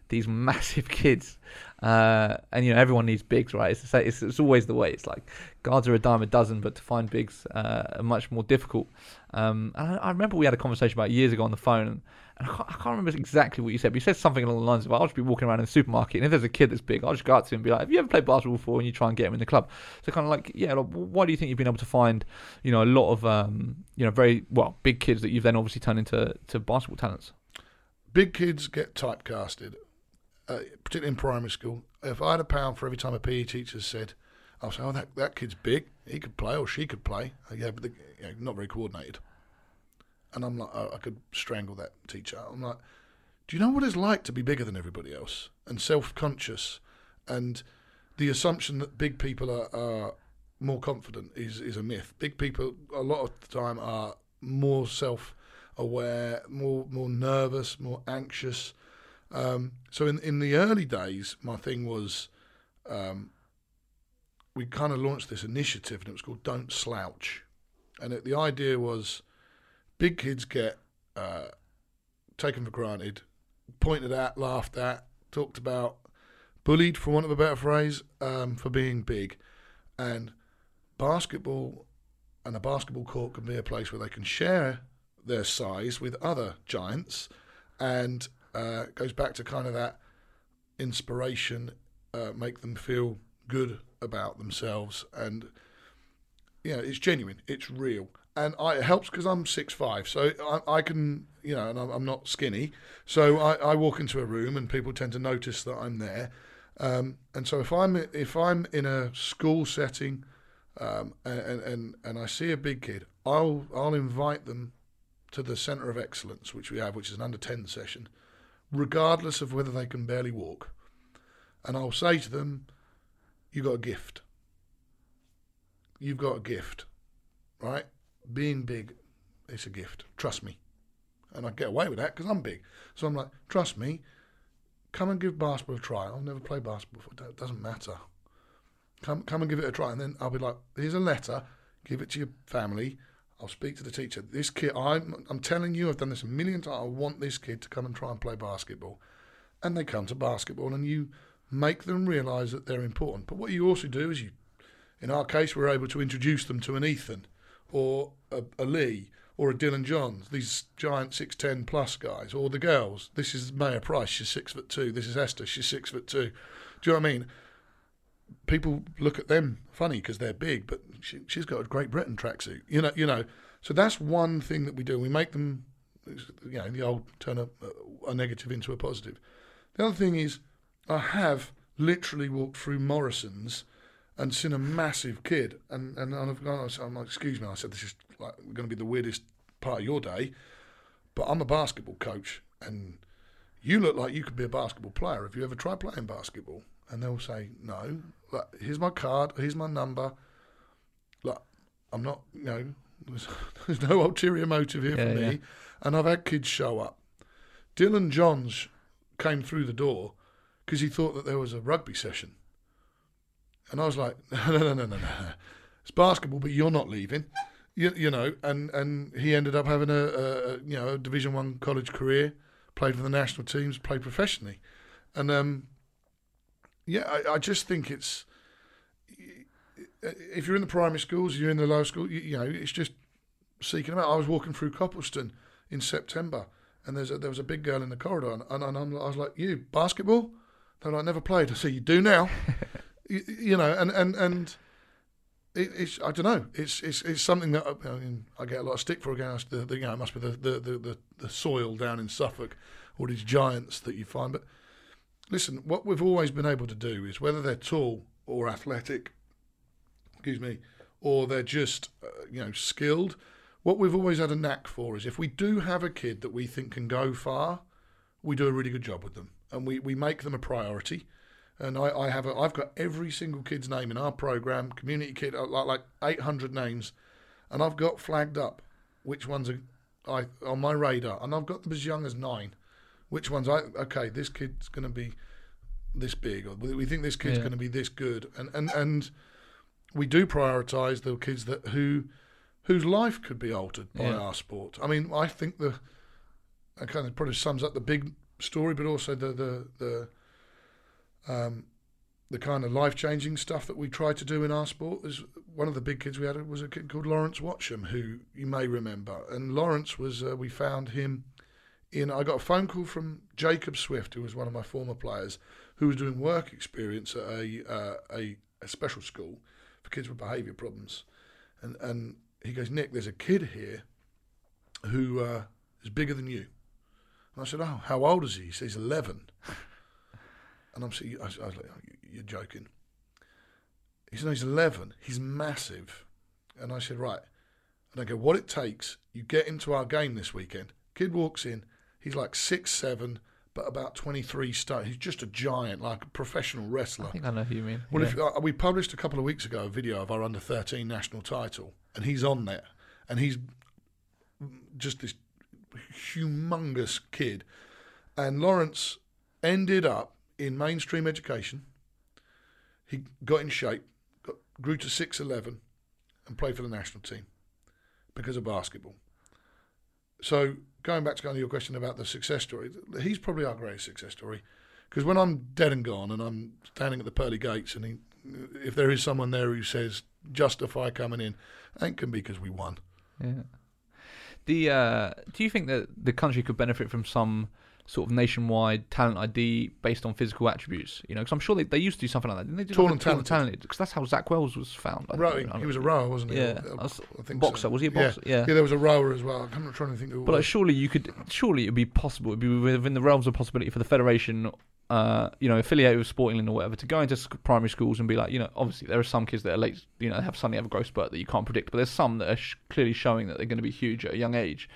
these massive kids, uh, and you know everyone needs bigs, right? It's, it's it's always the way. It's like guards are a dime a dozen, but to find bigs uh, are much more difficult. Um, and I, I remember we had a conversation about years ago on the phone, and, and I, can't, I can't remember exactly what you said, but you said something along the lines of, "I'll just be walking around in the supermarket, and if there's a kid that's big, I'll just go up to him and be like, have you ever played basketball before?" And you try and get him in the club. So kind of like, yeah, like, why do you think you've been able to find, you know, a lot of, um, you know, very well big kids that you've then obviously turned into to basketball talents? Big kids get typecasted, uh, particularly in primary school. If I had a pound for every time a PE teacher said, I'll say, oh, that, that kid's big. He could play or she could play. Uh, yeah, but you know, not very coordinated. And I'm like, oh, I could strangle that teacher. I'm like, do you know what it's like to be bigger than everybody else and self-conscious and the assumption that big people are, are more confident is, is a myth. Big people a lot of the time are more self-aware, more more nervous, more anxious. Um, so in in the early days, my thing was um, we kind of launched this initiative, and it was called "Don't Slouch," and it, the idea was big kids get uh, taken for granted, pointed at, laughed at, talked about, bullied, for want of a better phrase, um, for being big, and basketball and a basketball court can be a place where they can share their size with other giants, and uh, goes back to kind of that inspiration, uh, make them feel good about themselves, and you know, it's genuine, it's real, and I, it helps because I'm six five, so I, I can, you know, and I'm, I'm not skinny, so I, I walk into a room and people tend to notice that I'm there, um, and so if I'm if I'm in a school setting, um, and, and and I see a big kid, I'll I'll invite them to the centre of excellence, which we have, which is an under ten session, regardless of whether they can barely walk, and I'll say to them, "You got a gift. You've got a gift, right? Being big, it's a gift. Trust me." And I get away with that because I'm big. So I'm like, "Trust me." Come and give basketball a try. I've never played basketball before. It doesn't matter. Come, come and give it a try, and then I'll be like, "Here's a letter. Give it to your family. I'll speak to the teacher. This kid, I'm, I'm telling you, I've done this a million times. I want this kid to come and try and play basketball, and they come to basketball, and you make them realise that they're important. But what you also do is you, in our case, we're able to introduce them to an Ethan, or a, a Lee, or a Dylan Johns, these giant six ten plus guys, or the girls. This is Maya Price, she's six foot two. This is Esther, she's six foot two. Do you know what I mean? People look at them funny because they're big, but she, she's got a Great Britain tracksuit. You know, you know. So that's one thing that we do. We make them, you know, the old turn a, uh, a negative into a positive. The other thing is, I have literally walked through Morrison's and seen a massive kid, and and, and I've gone, I'm like, excuse me, I said this is like going to be the weirdest part of your day, but I'm a basketball coach, and you look like you could be a basketball player. Have you ever tried playing basketball? And they'll say no. Like, here's my card. Here's my number. Like, I'm not, you know, there's, there's no ulterior motive here Yeah, for me. yeah. And I've had kids show up. Dylan Johns came through the door because he thought that there was a rugby session. And I was like, no, no, no, no, no, no. It's basketball, but you're not leaving. You, you know, and, and he ended up having a, a, a you know a Division One college career, played for the national teams, played professionally, and um, yeah, I, I just think it's if you're in the primary schools, you're in the lower school, you, you know, it's just seeking them out. I was walking through Copleston in September, and there's a, there was a big girl in the corridor, and, and, I'm, I was like, "You basketball?" They're like, "Never played." I said, "You do now," you, you know, and and and it, it's I don't know. It's it's it's something that I, mean, I get a lot of stick for. Again, the, the, you know, it must be the, the, the, the, the soil down in Suffolk, all these giants that you find. But listen, what we've always been able to do is whether they're tall or athletic, excuse me, or they're just uh, you know skilled. What we've always had a knack for is if we do have a kid that we think can go far, we do a really good job with them, and we, we make them a priority. And I, I have a, I've got every single kid's name in our program, community kid, uh, like like 800 names, and I've got flagged up which ones are I on my radar, and I've got them as young as nine. Which ones I okay, this kid's going to be this big, or we think this kid's Yeah. going to be this good, and and and we do prioritise the kids that who whose life could be altered by Yeah. our sport. I mean, I think the that kind of probably sums up the big story, but also the the the um, the kind of life changing stuff that we try to do in our sport. There's one of the big kids we had was a kid called Lawrence Watcham, who you may remember. And Lawrence was uh, we found him in. I got a phone call from Jacob Swift, who was one of my former players, who was doing work experience at a uh, a, a special school for kids with behaviour problems, and and he goes, Nick, there's a kid here who uh, is bigger than you. And I said, Oh, how old is he? He says, 11. And I'm saying, I was like, "Oh, you- You're joking. He said, no, He's 11. He's massive. And I said, Right. And I go, What it takes, you get into our game this weekend. Kid walks in, he's like six seven, but about 23 stone. He's just a giant, like a professional wrestler. I think I know who you mean. Well, Yeah. if, uh, we published a couple of weeks ago a video of our under 13 national title, and he's on there, and he's just this humongous kid. And Lawrence ended up in mainstream education. He got in shape, got, grew to 6'11, and played for the national team because of basketball. So, going back to kind of your question about the success story, he's probably our greatest success story. Because when I'm dead and gone and I'm standing at the pearly gates, and he, if there is someone there who says justify coming in, that can be because we won. Yeah. The uh, do you think that the country could benefit from some sort of nationwide talent ID based on physical attributes. You know, because I'm sure they, they used to do something like that. Didn't they do Tall like and tall talented. Because that's how Zach Wells was found. Rowing. He was a rower, wasn't he? Yeah, I I think boxer. so. Was he a boxer? Yeah. Yeah, there was a rower as well. I'm not trying to think But like, surely you could, surely it'd be possible, it'd be within the realms of possibility for the federation, uh, you know, affiliated with Sporting England or whatever, to go into sc- primary schools and be like, you know, obviously there are some kids that are late, you know, have suddenly have a growth spurt that you can't predict, but there's some that are sh- clearly showing that they're going to be huge at a young age,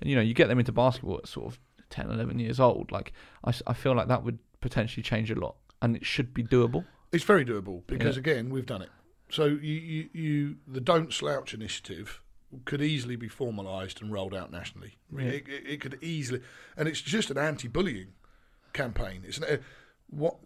and you know, you get them into basketball at sort of 10, 11 years old. Like, I, I feel like that would potentially change a lot, and it should be doable. It's very doable because Yeah. again, we've done it. So you, you, you the Don't Slouch initiative could easily be formalised and rolled out nationally. Yeah. It, it, it could easily, and it's just an anti-bullying campaign. It's an, uh, what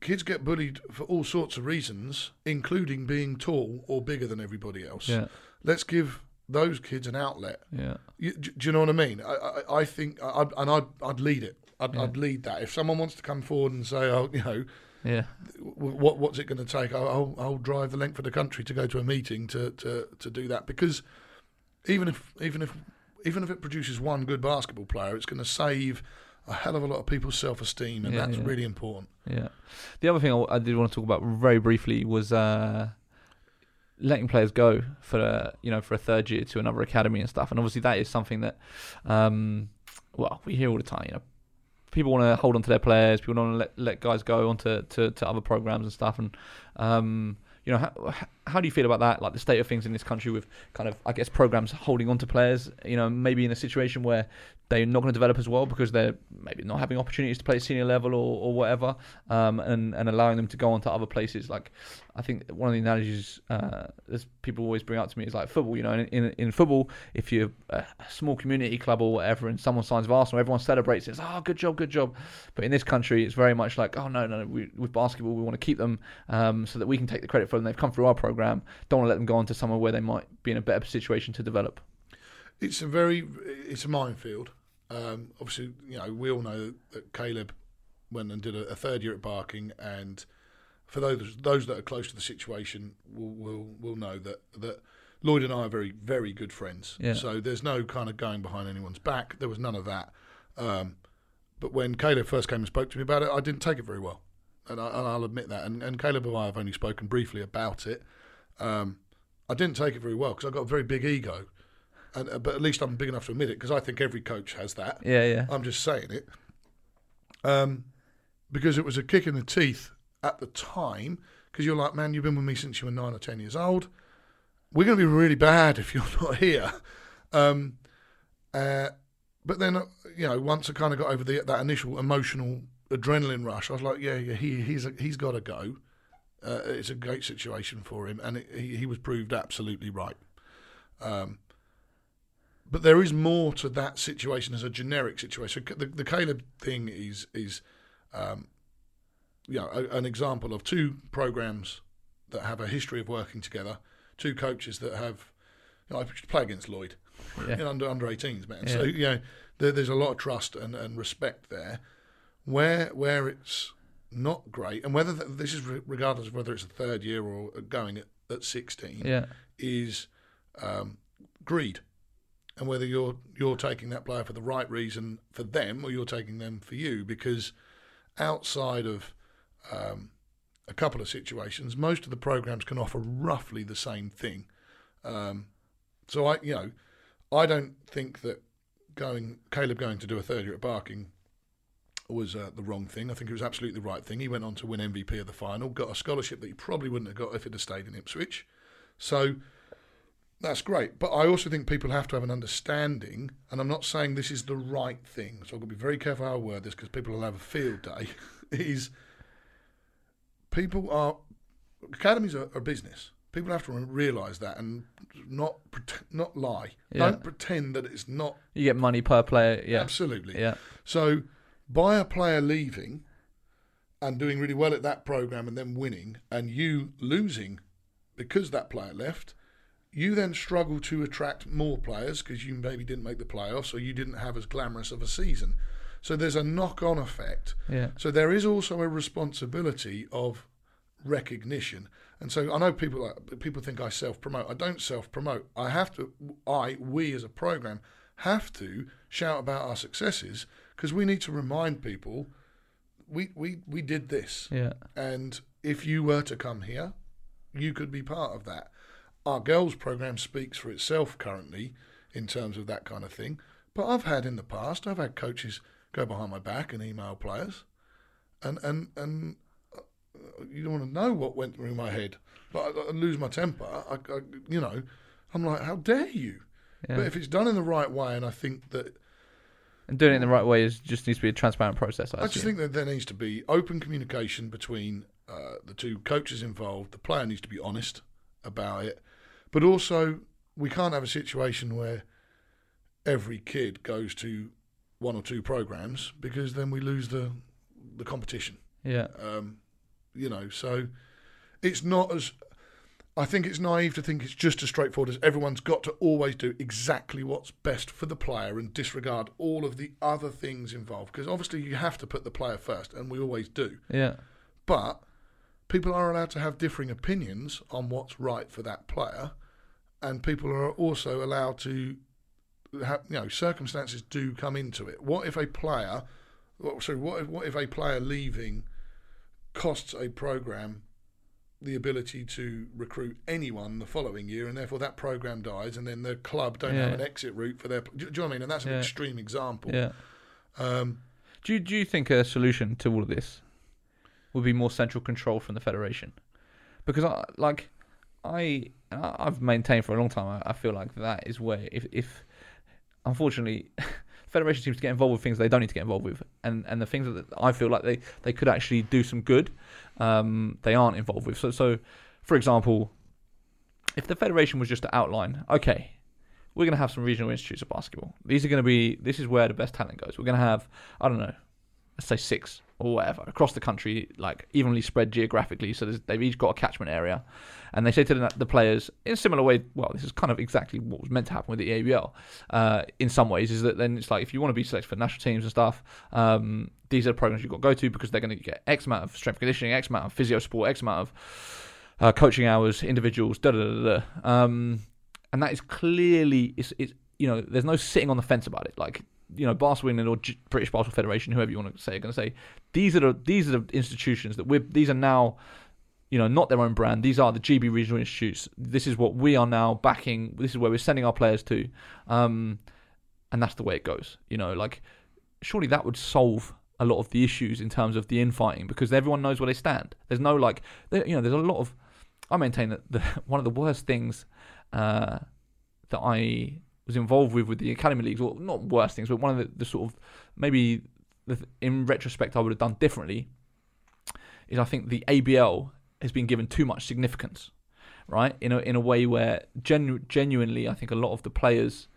kids get bullied for all sorts of reasons, including being tall or bigger than everybody else. Yeah, Let's give those kids an outlet. yeah, You, do, do you know what I mean? I, I, I think, I'd- and I'd, I'd lead it. I'd, Yeah. I'd lead that. If someone wants to come forward and say, "Oh, you know, yeah, what what's it going to take? I'll, I'll, I'll drive the length of the country to go to a meeting to, to, to do that because even if even if even if it produces one good basketball player, it's going to save a hell of a lot of people's self esteem, and Yeah, that's yeah. really important. Yeah. The other thing I, I did want to talk about very briefly was uh, letting players go for a, you know for a third year to another academy and stuff. And obviously that is something that, um, well, we hear all the time. You know, people want to hold on to their players. People want to let let guys go onto to, to other programs and stuff. And um, you know, how, how do you feel about that? Like the state of things in this country with kind of, I guess, programs holding on to players. You know, maybe in a situation where they're not going to develop as well because they're maybe not having opportunities to play senior level or, or whatever, um, and and allowing them to go on to other places. Like, I think one of the analogies uh, that people always bring up to me is like football. You know, in in, in football, if you're a small community club or whatever, and someone signs with Arsenal, everyone celebrates. It's oh, good job, good job. But in this country, it's very much like oh no, no, we, with basketball, we want to keep them um, so that we can take the credit for them. They've come through our program. Don't want to let them go on to somewhere where they might be in a better situation to develop. It's a very it's a minefield. Um, obviously, you know we all know that Caleb went and did a, a third year at Barking, and for those those that are close to the situation will will, will know that that Lloyd and I are very very good friends. Yeah. So there's no kind of going behind anyone's back. There was none of that. Um, but when Caleb first came and spoke to me about it, I didn't take it very well, and, I, and I'll admit that. And, and Caleb and I have only spoken briefly about it. Um, I didn't take it very well because I got a very big ego, and uh, but at least I'm big enough to admit it because I think every coach has that. Yeah, yeah, I'm just saying it. Um, because it was a kick in the teeth at the time. Because you're like, man, you've been with me since you were nine or ten years old. We're going to be really bad if you're not here. Um, uh, but then, uh, you know, once I kind of got over the, that initial emotional adrenaline rush, I was like, yeah, yeah, he, he's, he's got to go. Uh, it's a great situation for him, and it, he, he was proved absolutely right. Um, but there is more to that situation as a generic situation. The, the Caleb thing is is, um, you know, a, an example of two programs that have a history of working together, two coaches that have, you know, I play against Lloyd, yeah. under under 18s, man. Yeah. So you know, there, there's a lot of trust and, and respect there. Where where it's not great, and whether th- this is re- regardless of whether it's a third year or going at, at 16, yeah. is um, greed, and whether you're you're taking that player for the right reason for them or you're taking them for you. Because outside of um, a couple of situations, most of the programs can offer roughly the same thing. Um, so I, you know, I don't think that going Caleb going to do a third year at Barking was uh, the wrong thing. I think it was absolutely the right thing. He went on to win MVP of the final, got a scholarship that he probably wouldn't have got if he'd stayed in Ipswich. So that's great. But I also think people have to have an understanding, and I'm not saying this is the right thing, so I've got to be very careful how I word this because people will have a field day. is people are academies are, are business. People have to realise that and not pret- not lie. Yeah. Don't pretend that it's not You get money per player. Yeah, absolutely. yeah, So by a player leaving and doing really well at that program and then winning, and you losing because that player left, you then struggle to attract more players because you maybe didn't make the playoffs or you didn't have as glamorous of a season. So there's a knock-on effect. yeah. So there is also a responsibility of recognition. And so I know people like, people think I self promote. I don't self promote. I have to. I we as a program have to shout about our successes because we need to remind people we, we, we did this. Yeah. And if you were to come here, you could be part of that. Our girls' program speaks for itself currently in terms of that kind of thing. But I've had in the past, I've had coaches go behind my back and email players, and and and uh, you don't want to know what went through my head. But I, I lose my temper. I, I, you know, I'm like, how dare you? Yeah. But if it's done in the right way, and I think that and doing it in the right way is just needs to be a transparent process. I, I just think that there needs to be open communication between uh, the two coaches involved. The player needs to be honest about it, but also we can't have a situation where every kid goes to one or two programs because then we lose the the competition. yeah. Um, you know, so it's not as. I think it's naive to think it's just as straightforward as everyone's got to always do exactly what's best for the player and disregard all of the other things involved. Because obviously you have to put the player first, and we always do. Yeah. But people are allowed to have differing opinions on what's right for that player, and people are also allowed to have, you know, circumstances do come into it. What if a player, what- sorry, what if, what if a player leaving costs a program the ability to recruit anyone the following year, and therefore that program dies, and then the club don't have an exit route for their. Do, do you know what I mean? And that's an Yeah. extreme example. Yeah. Um, Do you, do you think a solution to all of this would be more central control from the federation? Because I like I I've maintained for a long time. I, I feel like that is where if if unfortunately. Federation seems to get involved with things they don't need to get involved with, and and the things that I feel like they, they could actually do some good, um, they aren't involved with. So so, for example, if the federation was just to outline, okay, we're going to have some regional institutes of basketball. These are going to be this is where the best talent goes. We're going to have I don't know, let's say six or whatever across the country, like evenly spread geographically. So they've each got a catchment area, and they say to the, the players in a similar way. Well, this is kind of exactly what was meant to happen with the ABL. Uh, in some ways, is that then it's like if you want to be selected for national teams and stuff, um, these are the programs you've got to go to because they're going to get X amount of strength conditioning, X amount of physio support, X amount of uh, coaching hours, individuals, da da da da. Um, and that is clearly it's, it's you know there's no sitting on the fence about it. Like you know, England or G- British Basketball Federation, whoever you want to say, are going to say these are the these are the institutions that we're these are now you know not their own brand. These are the GB regional institutes. This is what we are now backing. This is where we're sending our players to, um, and that's the way it goes. You know, like surely that would solve a lot of the issues in terms of the infighting because everyone knows where they stand. There's no like, you know, there's a lot of. I maintain that the one of the worst things uh, that I was involved with with the academy leagues, or not worst things, but one of the, the sort of maybe the, in retrospect I would have done differently is I think the ABL has been given too much significance, right? In a in a way where genu- genuinely I think a lot of the players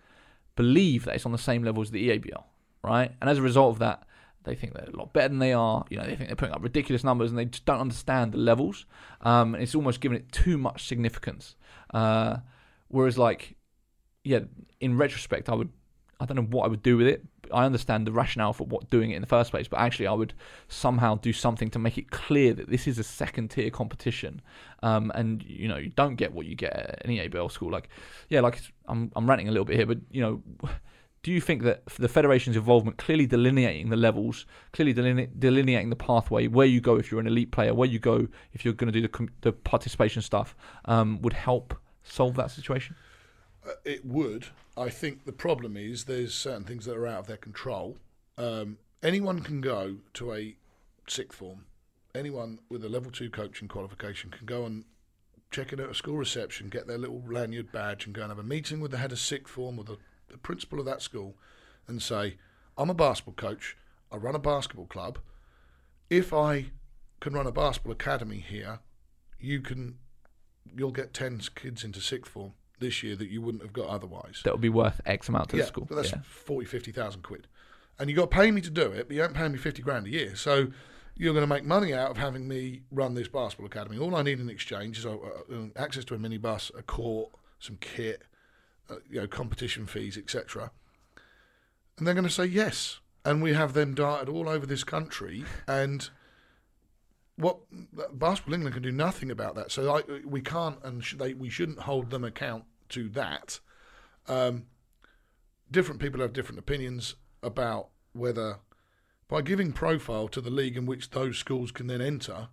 believe that it's on the same level as the EABL, right? And as a result of that, they think they're a lot better than they are. You know, they think they're putting up ridiculous numbers, and they just don't understand the levels. Um, and it's almost given it too much significance. Uh, whereas, like, yeah, in retrospect, I would, I don't know what I would do with it. I understand the rationale for what doing it in the first place, but actually, I would somehow do something to make it clear that this is a second tier competition, um, and you know, you don't get what you get at any ABL school. Like, yeah, like I'm, I'm ranting a little bit here, but you know. Do you think that the federation's involvement, clearly delineating the levels, clearly deline- delineating the pathway, where you go if you're an elite player, where you go if you're going to do the, com- the participation stuff, um, would help solve that situation? Uh, It would. I think the problem is there's certain things that are out of their control. Um, anyone can go to a sixth form. Anyone with a level two coaching qualification can go and check in at a school reception, get their little lanyard badge, and go and have a meeting with the head of sixth form or the, the principal of that school, and say, "I'm a basketball coach. I run a basketball club. If I can run a basketball academy here, you can, you'll get ten kids into sixth form." This year that you wouldn't have got otherwise That would be worth X amount to yeah, the school. But that's yeah. 40, 50,000 quid. And you got to pay me to do it, but you don't pay me 50 grand a year. So you're going to make money out of having me run this basketball academy. All I need in exchange is uh, access to a minibus, a court, some kit, uh, you know, competition fees, etc. And they're going to say yes. And we have them darted all over this country. And what Basketball England can do nothing about that. So I, we can't, and sh- they, we shouldn't hold them account to that. Um, different people have different opinions about whether by giving profile to the league in which those schools can then enter,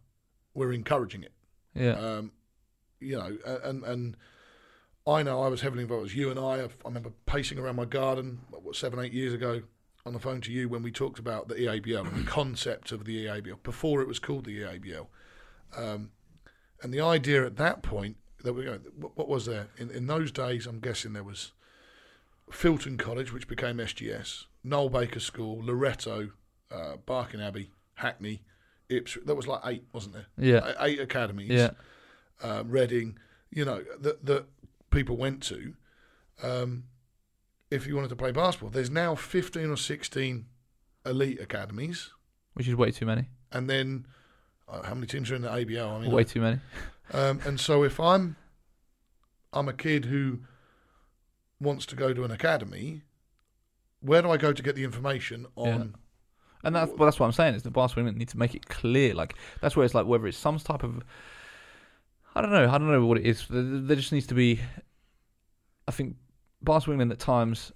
we're encouraging it. Yeah. Um, you know, and and I know I was heavily involved. As you and I, I remember pacing around my garden what seven, eight years ago on the phone to you when we talked about the EABL and the concept of the EABL before it was called the EABL. Um, and the idea at that point that we, know, what, was there in, in those days? I'm guessing there was Filton College, which became SGS, Noel Baker School, Loretto, uh, Barking Abbey, Hackney, Ipswich. There was like eight, wasn't there? Yeah. Eight academies Yeah. um, Reading, you know, that that people went to. Um, if you wanted to play basketball, there's now 15 or 16 elite academies, Which is way too many. and then uh, how many teams are in the ABL? I mean, Way too many. um, and so if I'm I'm a kid who wants to go to an academy, where do I go to get the information on? And that's well, that's what I'm saying is the basketball England need to make it clear. Like that's where it's like whether it's some type of I don't know, I don't know what it is. There just needs to be. I think basketball England at times,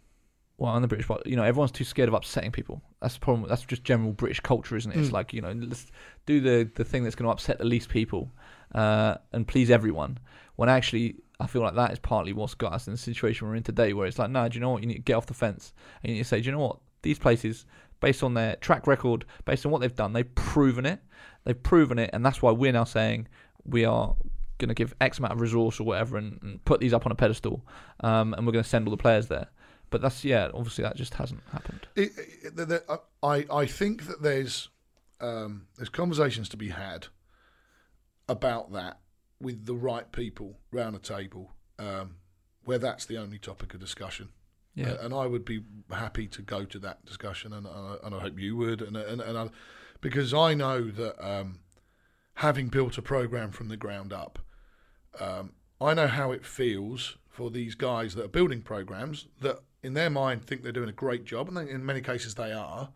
well, and the British, but you know, everyone's too scared of upsetting people. That's the problem. That's just general British culture, isn't it? It's Mm. like you know, let's do the the thing that's going to upset the least people, uh, and please everyone. When actually, I feel like that is partly what's got us in the situation we're in today, where it's like, no, do you know what? You need to get off the fence, and you need to say, do you know what? These places, based on their track record, based on what they've done, they've proven it. They've proven it, and that's why we're now saying we are going to give X amount of resource or whatever, and, and put these up on a pedestal, um, and we're going to send all the players there. But that's yeah, obviously that just hasn't happened. it, it, the- the- I I think that there's um, there's conversations to be had about that with the right people round a table, um, where that's the only topic of discussion. Yeah, Uh, and I would be happy to go to that discussion, and, uh, and I hope you would, and and, and I, because I know that um, having built a program from the ground up, um, I know how it feels for these guys that are building programs that, in their mind, think they're doing a great job, and they, in many cases they are.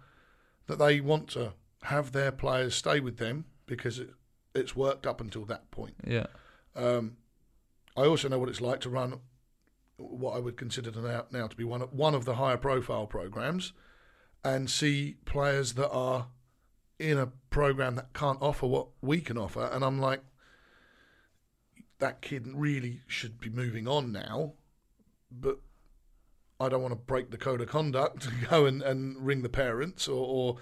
That they want to have their players stay with them because it, it's worked up until that point. yeah, Um, I also know what it's like to run what I would consider now, now to be one of, one of the higher profile programs, and see players that are in a program that can't offer what we can offer, and I'm like, that kid really should be moving on now, but I don't want to break the code of conduct to go and, and ring the parents or, or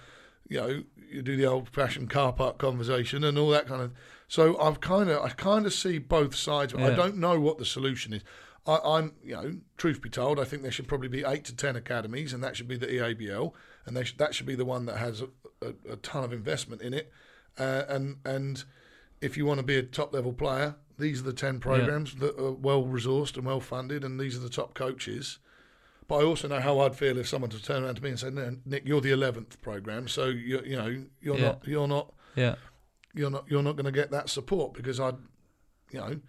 you know you do the old fashioned car park conversation and all that kind of. So I've kind of I kind of see both sides. I don't know what the solution is. I, I'm you know truth be told, I think there should probably be eight to ten academies, and that should be the EABL, and they should, that should be the one that has a, a, a ton of investment in it, uh, and and if you want to be a top level player, these are the 10 programs that are well resourced and well funded, and these are the top coaches. But I also know how I'd feel if someone to turn around to me and say, "No, "Nick, you're the 11th program, so you you know you're Yeah. not you're not yeah, you're not you're not going to get that support because I, you know,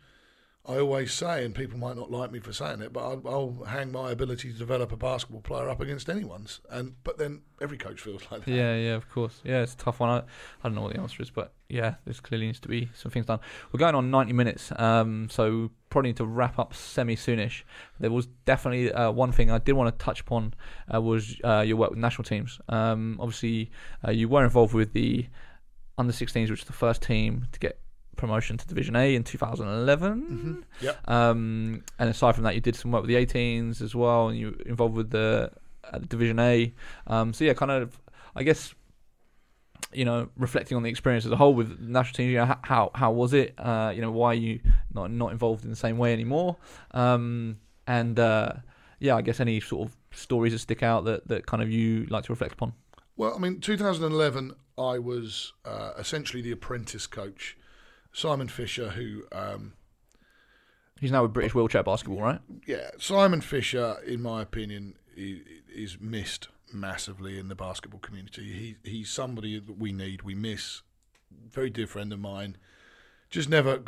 I always say, and people might not like me for saying it, but I'll, I'll hang my ability to develop a basketball player up against anyone's, and but then every coach feels like that. yeah, yeah. Of course, yeah. It's a tough one. I, I don't know what the answer is, but yeah, this clearly needs to be some things done. We're going on 90 minutes, um, so probably need to wrap up semi soonish. There was definitely uh, one thing I did want to touch upon uh, was uh, your work with national teams. Um, obviously, uh, you were involved with the under 16s, which is the first team to get promotion to Division A in 2011. Yep. Um, and aside from that, you did some work with the 18s as well, and you were involved with the, uh, Division A. Um, so yeah, kind of, I guess, you know, reflecting on the experience as a whole with national teams, You know, how how was it? Uh, you know, why are you not not involved in the same way anymore? Um, and uh, yeah, I guess any sort of stories that stick out that that kind of you like to reflect upon. Well, I mean, 2011, I was uh, essentially the apprentice coach, Simon Fisher, who, um, He's now with British wheelchair basketball, right? yeah, Simon Fisher, in my opinion, is missed massively in the basketball community. He he's somebody that we need, we miss. Very dear friend of mine, just never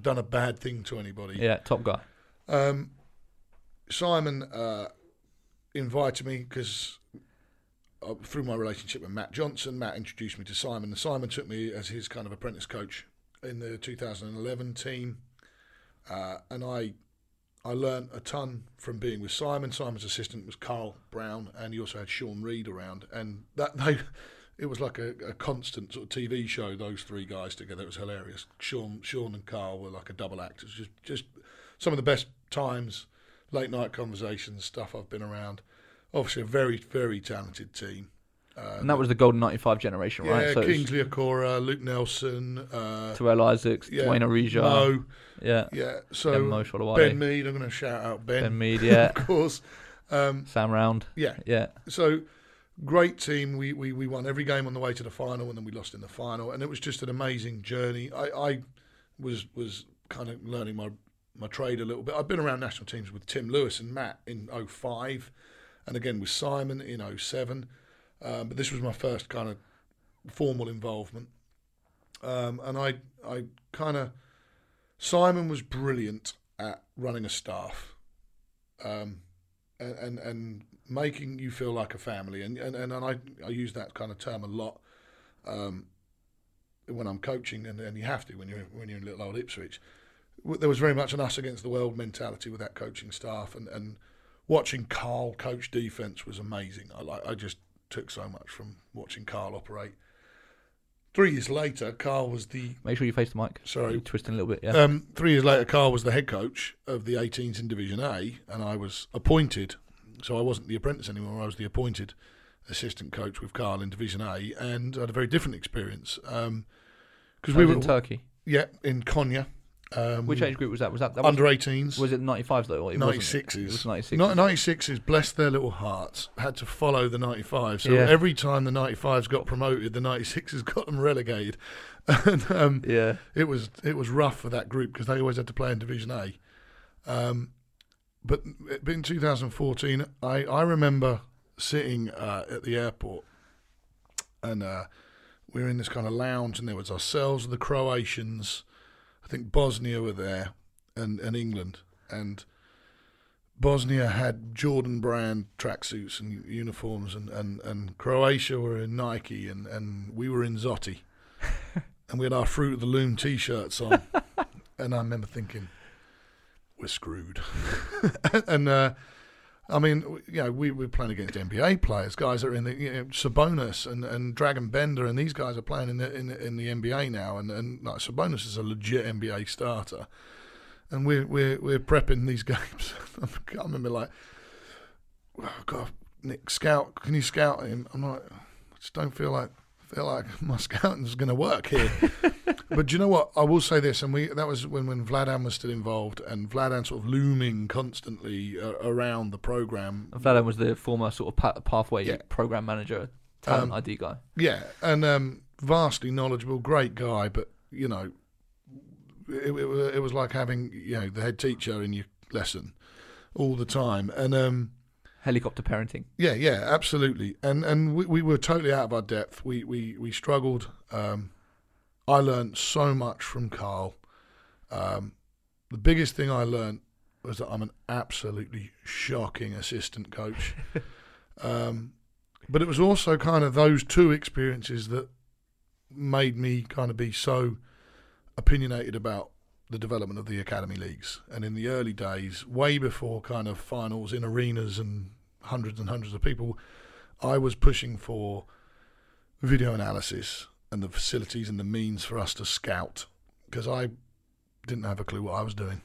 done a bad thing to anybody. Yeah, top guy. Um, Simon uh, invited me because uh, through my relationship with Matt Johnson, Matt introduced me to Simon, and Simon took me as his kind of apprentice coach in the 2011 team, uh, and I. I learned a ton from being with Simon. Simon's assistant was Carl Brown, and he also had Sean Reed around. And that they, it was like a, a constant sort of TV show. Those three guys together, it was hilarious. Sean, Sean and Carl were like a double act. It was just, just some of the best times, late night conversations, stuff I've been around. Obviously, a very, very talented team. And that was the golden '95 generation, yeah, right? So Kingsley Okoroh, Luke Nelson, uh, Terrell Isaacs, yeah, Dwayne Orija, Mo, yeah, yeah. So Ben Mead, I'm going to shout out Ben, Ben Mead, yeah, of course. Um, Sam Round, yeah, yeah. so great team. We, we we won every game on the way to the final, and then we lost in the final, and it was just an amazing journey. I, I was was kind of learning my my trade a little bit. I've been around national teams with Tim Lewis and Matt in 05, and again with Simon in 07. Um, but this was my first kind of formal involvement, um, and I I kind of Simon was brilliant at running a staff. Um, and, and and making you feel like a family. And and, and I, I use that kind of term a lot um, when I'm coaching, and, and you have to when you're when you're in little old Ipswich. There was very much an us against the world mentality with that coaching staff, and, and watching Carl coach defence was amazing. I like I just took so much from watching Carl operate. Three years later, Carl was the Make sure you face the mic. Sorry. You're twisting a little bit. Yeah. um, three years later, Carl was the head coach of the 18s in Division A, and I was appointed. So I wasn't the apprentice anymore. I was the appointed assistant coach with Carl in Division A, and I had a very different experience. Because That we were in Turkey. yeah in Konya. Um, Which age group was that? Was that, that under 18s? was it 95s though? Or it wasn't? 96s. It was 96s. Not 96s, bless their little hearts, had to follow the 95s. So Yeah. every time the 95s got promoted, the 96s got them relegated. and um, yeah. it was it was rough for that group because they always had to play in Division A. Um, but in 2014, I, I remember sitting uh, at the airport and uh, we were in this kind of lounge and there was ourselves, the Croatians, I think Bosnia were there, and, and England. And Bosnia had Jordan brand tracksuits and uniforms, and, and, and Croatia were in Nike, and, and we were in Zotti. and we had our Fruit of the Loom t shirts on. and I remember thinking, we're screwed. and uh, I mean, you know, we, we're playing against NBA players, guys are in the you know, Sabonis and, and Dragan Bender, and these guys are playing in the in, the- in the NBA now, and and like Sabonis is a legit NBA starter, and we're we're we're prepping these games. I remember like, oh God, Nick, scout, can you scout him? I'm like, I just don't feel like feel like my scouting's going to work here. But do you know what? I will say this, and we that was when when Vladan was still involved, and Vladan sort of looming constantly uh, around the program. Vladan was the former sort of pa- pathway Yeah. program manager, talent Um, ID guy. Yeah, and um, vastly knowledgeable, great guy, but you know, it, it, it was like having you know the head teacher in your lesson all the time, and um, Helicopter parenting. yeah, yeah, absolutely, and and we, we were totally out of our depth. We we we struggled. Um, I learned so much from Carl. Um, the biggest thing I learned was that I'm an absolutely shocking assistant coach. um, but it was also kind of those two experiences that made me kind of be so opinionated about the development of the academy leagues. And in the early days, way before kind of finals in arenas and hundreds and hundreds of people, I was pushing for video analysis and the facilities and the means for us to scout because I didn't have a clue what I was doing.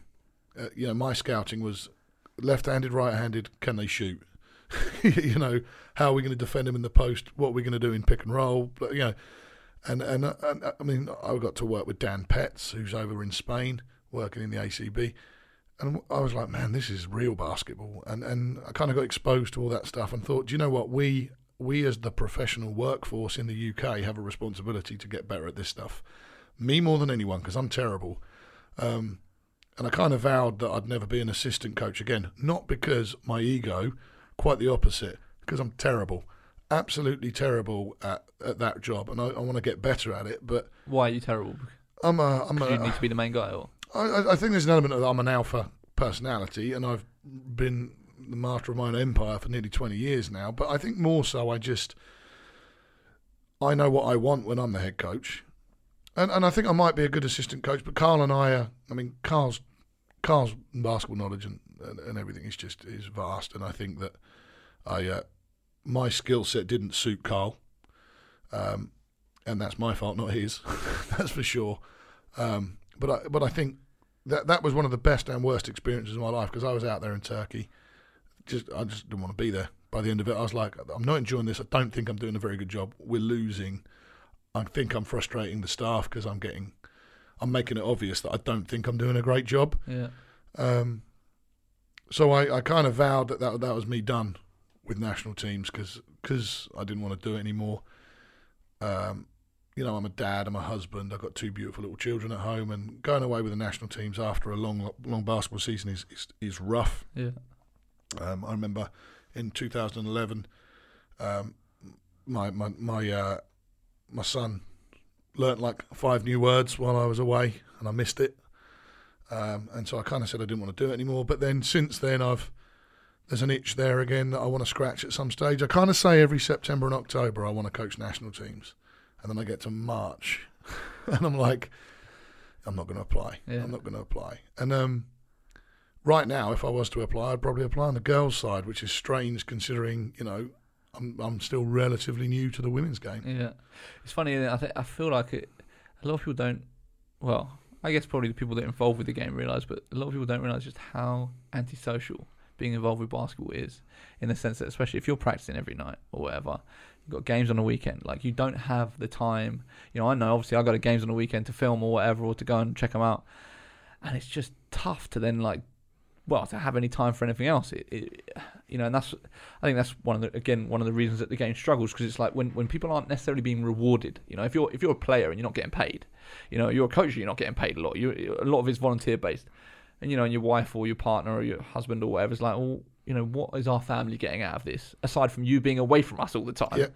Uh, you know, my scouting was left-handed, right-handed. Can they shoot? you know, how are we going to defend them in the post? What are we going to do in pick and roll? But, you know, and and, uh, and uh, I mean, I got to work with Dan Petts, who's over in Spain working in the ACB, and I was like, man, this is real basketball. And and I kind of got exposed to all that stuff and thought, do you know what? We we as the professional workforce in the UK have a responsibility to get better at this stuff. Me more than anyone because I'm terrible. Um, and I kind of vowed that I'd never be an assistant coach again. Not because my ego, quite the opposite, because I'm terrible, absolutely terrible at, at that job, and I, I want to get better at it. But Why are you terrible? I'm a, I'm Because you need to be the main guy, or I, I- I think there's an element of I'm an alpha personality, and I've been the master of my own empire for nearly 20 years now. But I think more so, I just I know what I want when I'm the head coach, and and I think I might be a good assistant coach. But Carl and I are, I mean, Carl's Carl's basketball knowledge and, and, and everything is just is vast, and I think that I uh, my skill set didn't suit Carl. um, and that's my fault, not his. that's for sure. Um, but I, but I think that that was one of the best and worst experiences of my life because I was out there in Turkey. Just I just didn't want to be there. By the end of it, I was like, I'm not enjoying this. I don't think I'm doing a very good job. We're losing. I think I'm frustrating the staff because I'm getting, I'm making it obvious that I don't think I'm doing a great job. Yeah. Um, so I, I kind of vowed that, that that was me done with national teams because I didn't want to do it anymore. Um, you know, I'm a dad, I'm a husband, I've got two beautiful little children at home, and going away with the national teams after a long, long basketball season is is, is rough. Yeah. Um, I remember in 2011, um, my my my uh, my son learnt like five new words while I was away, and I missed it. Um, and so I kind of said I didn't want to do it anymore. But then since then, I've there's an itch there again that I want to scratch at some stage. I kind of say every September and October I want to coach national teams, and then I get to March, and I'm like, I'm not going to apply. Yeah. I'm not going to apply. And um, right now, if I was to apply, I'd probably apply on the girls' side, which is strange considering you know I'm I'm still relatively new to the women's game. Yeah, it's funny. I th- I feel like it, a lot of people don't. Well, I guess probably the people that are involved with the game realize, but a lot of people don't realize just how antisocial being involved with basketball is. In the sense that, especially if you're practicing every night or whatever, you've got games on the weekend. Like you don't have the time. You know, I know obviously I got a games on the weekend to film or whatever, or to go and check them out, and it's just tough to then like well to have any time for anything else. It, it, you know, and that's I think that's one of the again one of the reasons that the game struggles because it's like when, when people aren't necessarily being rewarded. You know, if you're if you're a player and you're not getting paid, you know, you're a coach, you're not getting paid a lot. You a lot of it's volunteer based, and you know, and your wife or your partner or your husband or whatever is like, well, you know, what is our family getting out of this aside from you being away from us all the time? Yeah.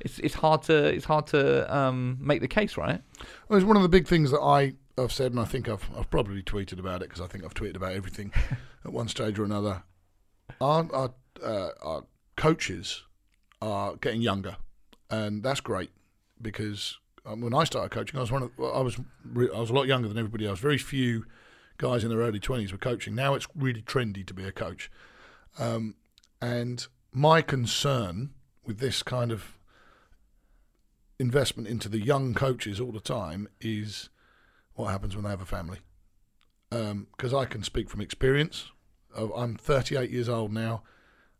It's it's hard to it's hard to um, make the case, right? Well, it's one of the big things that I have said, and I think I've I've probably tweeted about it because I think I've tweeted about everything at one stage or another. Our our, uh, our coaches are getting younger, and that's great because um, when I started coaching, I was one of I was I was a lot younger than everybody else. Very few guys in their early twenties were coaching. Now it's really trendy to be a coach, um, and my concern with this kind of investment into the young coaches all the time is what happens when they have a family. Because I can speak from experience. I'm 38 years old now.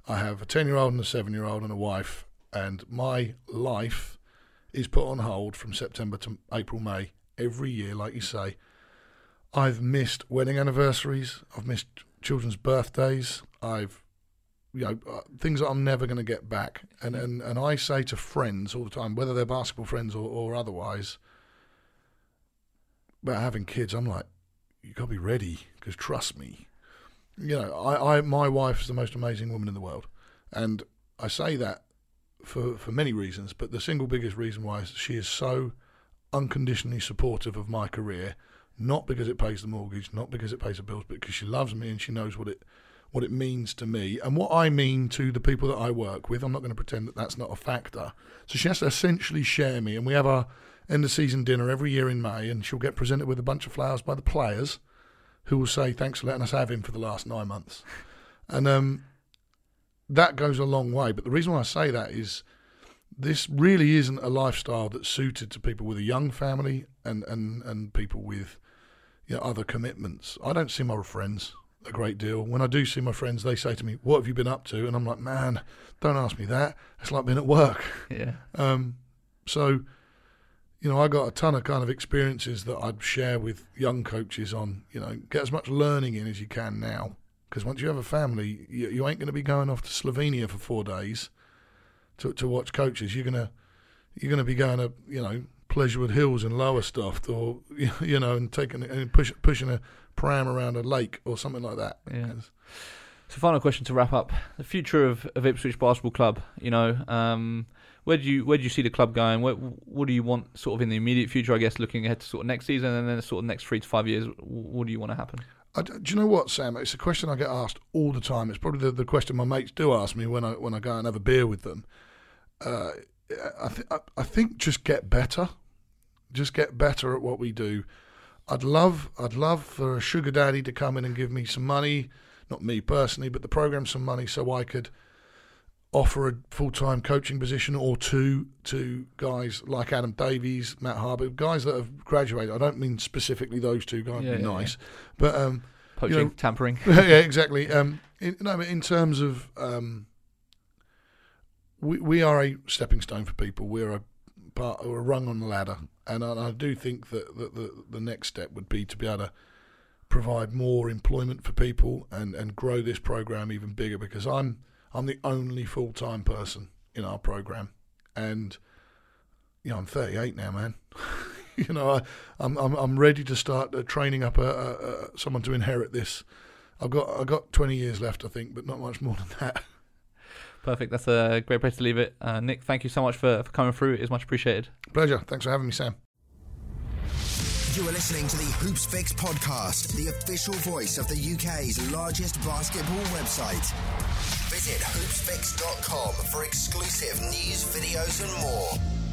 I have a 10 year old and a 7 year old and a wife, and my life is put on hold from September to April, May every year, like you say. I've missed wedding anniversaries. I've missed children's birthdays. I've, you know, uh, things that I'm never going to get back. And, and and I say to friends all the time, whether they're basketball friends or, or otherwise, about having kids. I'm like, you got to be ready because trust me, you know, I, I my wife is the most amazing woman in the world, and I say that for for many reasons, but the single biggest reason why is she is so unconditionally supportive of my career, not because it pays the mortgage, not because it pays the bills, but because she loves me and she knows what it what it means to me and what I mean to the people that I work with. I'm not going to pretend that that's not a factor. So she has to essentially share me, and we have our end of season dinner every year in May, and she'll get presented with a bunch of flowers by the players, who will say thanks for letting us have him for the last nine months, and um, that goes a long way. But the reason why I say that is this really isn't a lifestyle that's suited to people with a young family and, and, and people with you know, other commitments. I don't see my friends a great deal. When I do see my friends, they say to me, "What have you been up to?" And I'm like, "Man, don't ask me that. It's like being at work." Yeah. Um, so, you know, I got a ton of kind of experiences that I'd share with young coaches on, you know, get as much learning in as you can now. Because once you have a family, you, you ain't going to be going off to Slovenia for four days to to watch coaches. You're gonna you're gonna be going to you know Pleasurewood Hills and lower stuff, or you know, and taking and push, pushing a pram around a lake or something like that. Yeah. So, final question to wrap up: the future of, of Ipswich Basketball Club. You know, um, where do you where do you see the club going? What what do you want sort of in the immediate future? I guess looking ahead to sort of next season and then sort of next three to five years. What do you want to happen? I, do you know what, Sam? It's a question I get asked all the time. It's probably the, the question my mates do ask me when I when I go and have a beer with them. Uh, I, th- I, I think just get better, just get better at what we do. I'd love I'd love for a sugar daddy to come in and give me some money, not me personally, but the program some money so I could offer a full time coaching position or two to guys like Adam Davies, Matt Harbour, guys that have graduated. I don't mean specifically those two guys. Yeah, yeah, nice, but um, Poaching, know- tampering. yeah, exactly. Um, in, no, but in terms of um, we we are a stepping stone for people. We're a part or a rung on the ladder, and I, I do think that, that the the next step would be to be able to provide more employment for people and, and grow this program even bigger because I'm I'm the only full time person in our program, and you know I'm 38 now, man. you know I, I'm, I'm I'm ready to start uh, training up a, a, a, someone to inherit this. I've got I've got 20 years left, I think, but not much more than that. Perfect. That's a great place to leave it. Uh, Nick, thank you so much for, for coming through. It's much appreciated. Pleasure. Thanks for having me, Sam. You are listening to the Hoopsfix podcast, the official voice of the UK's largest basketball website. Visit hoopsfix.com for exclusive news, videos, and more.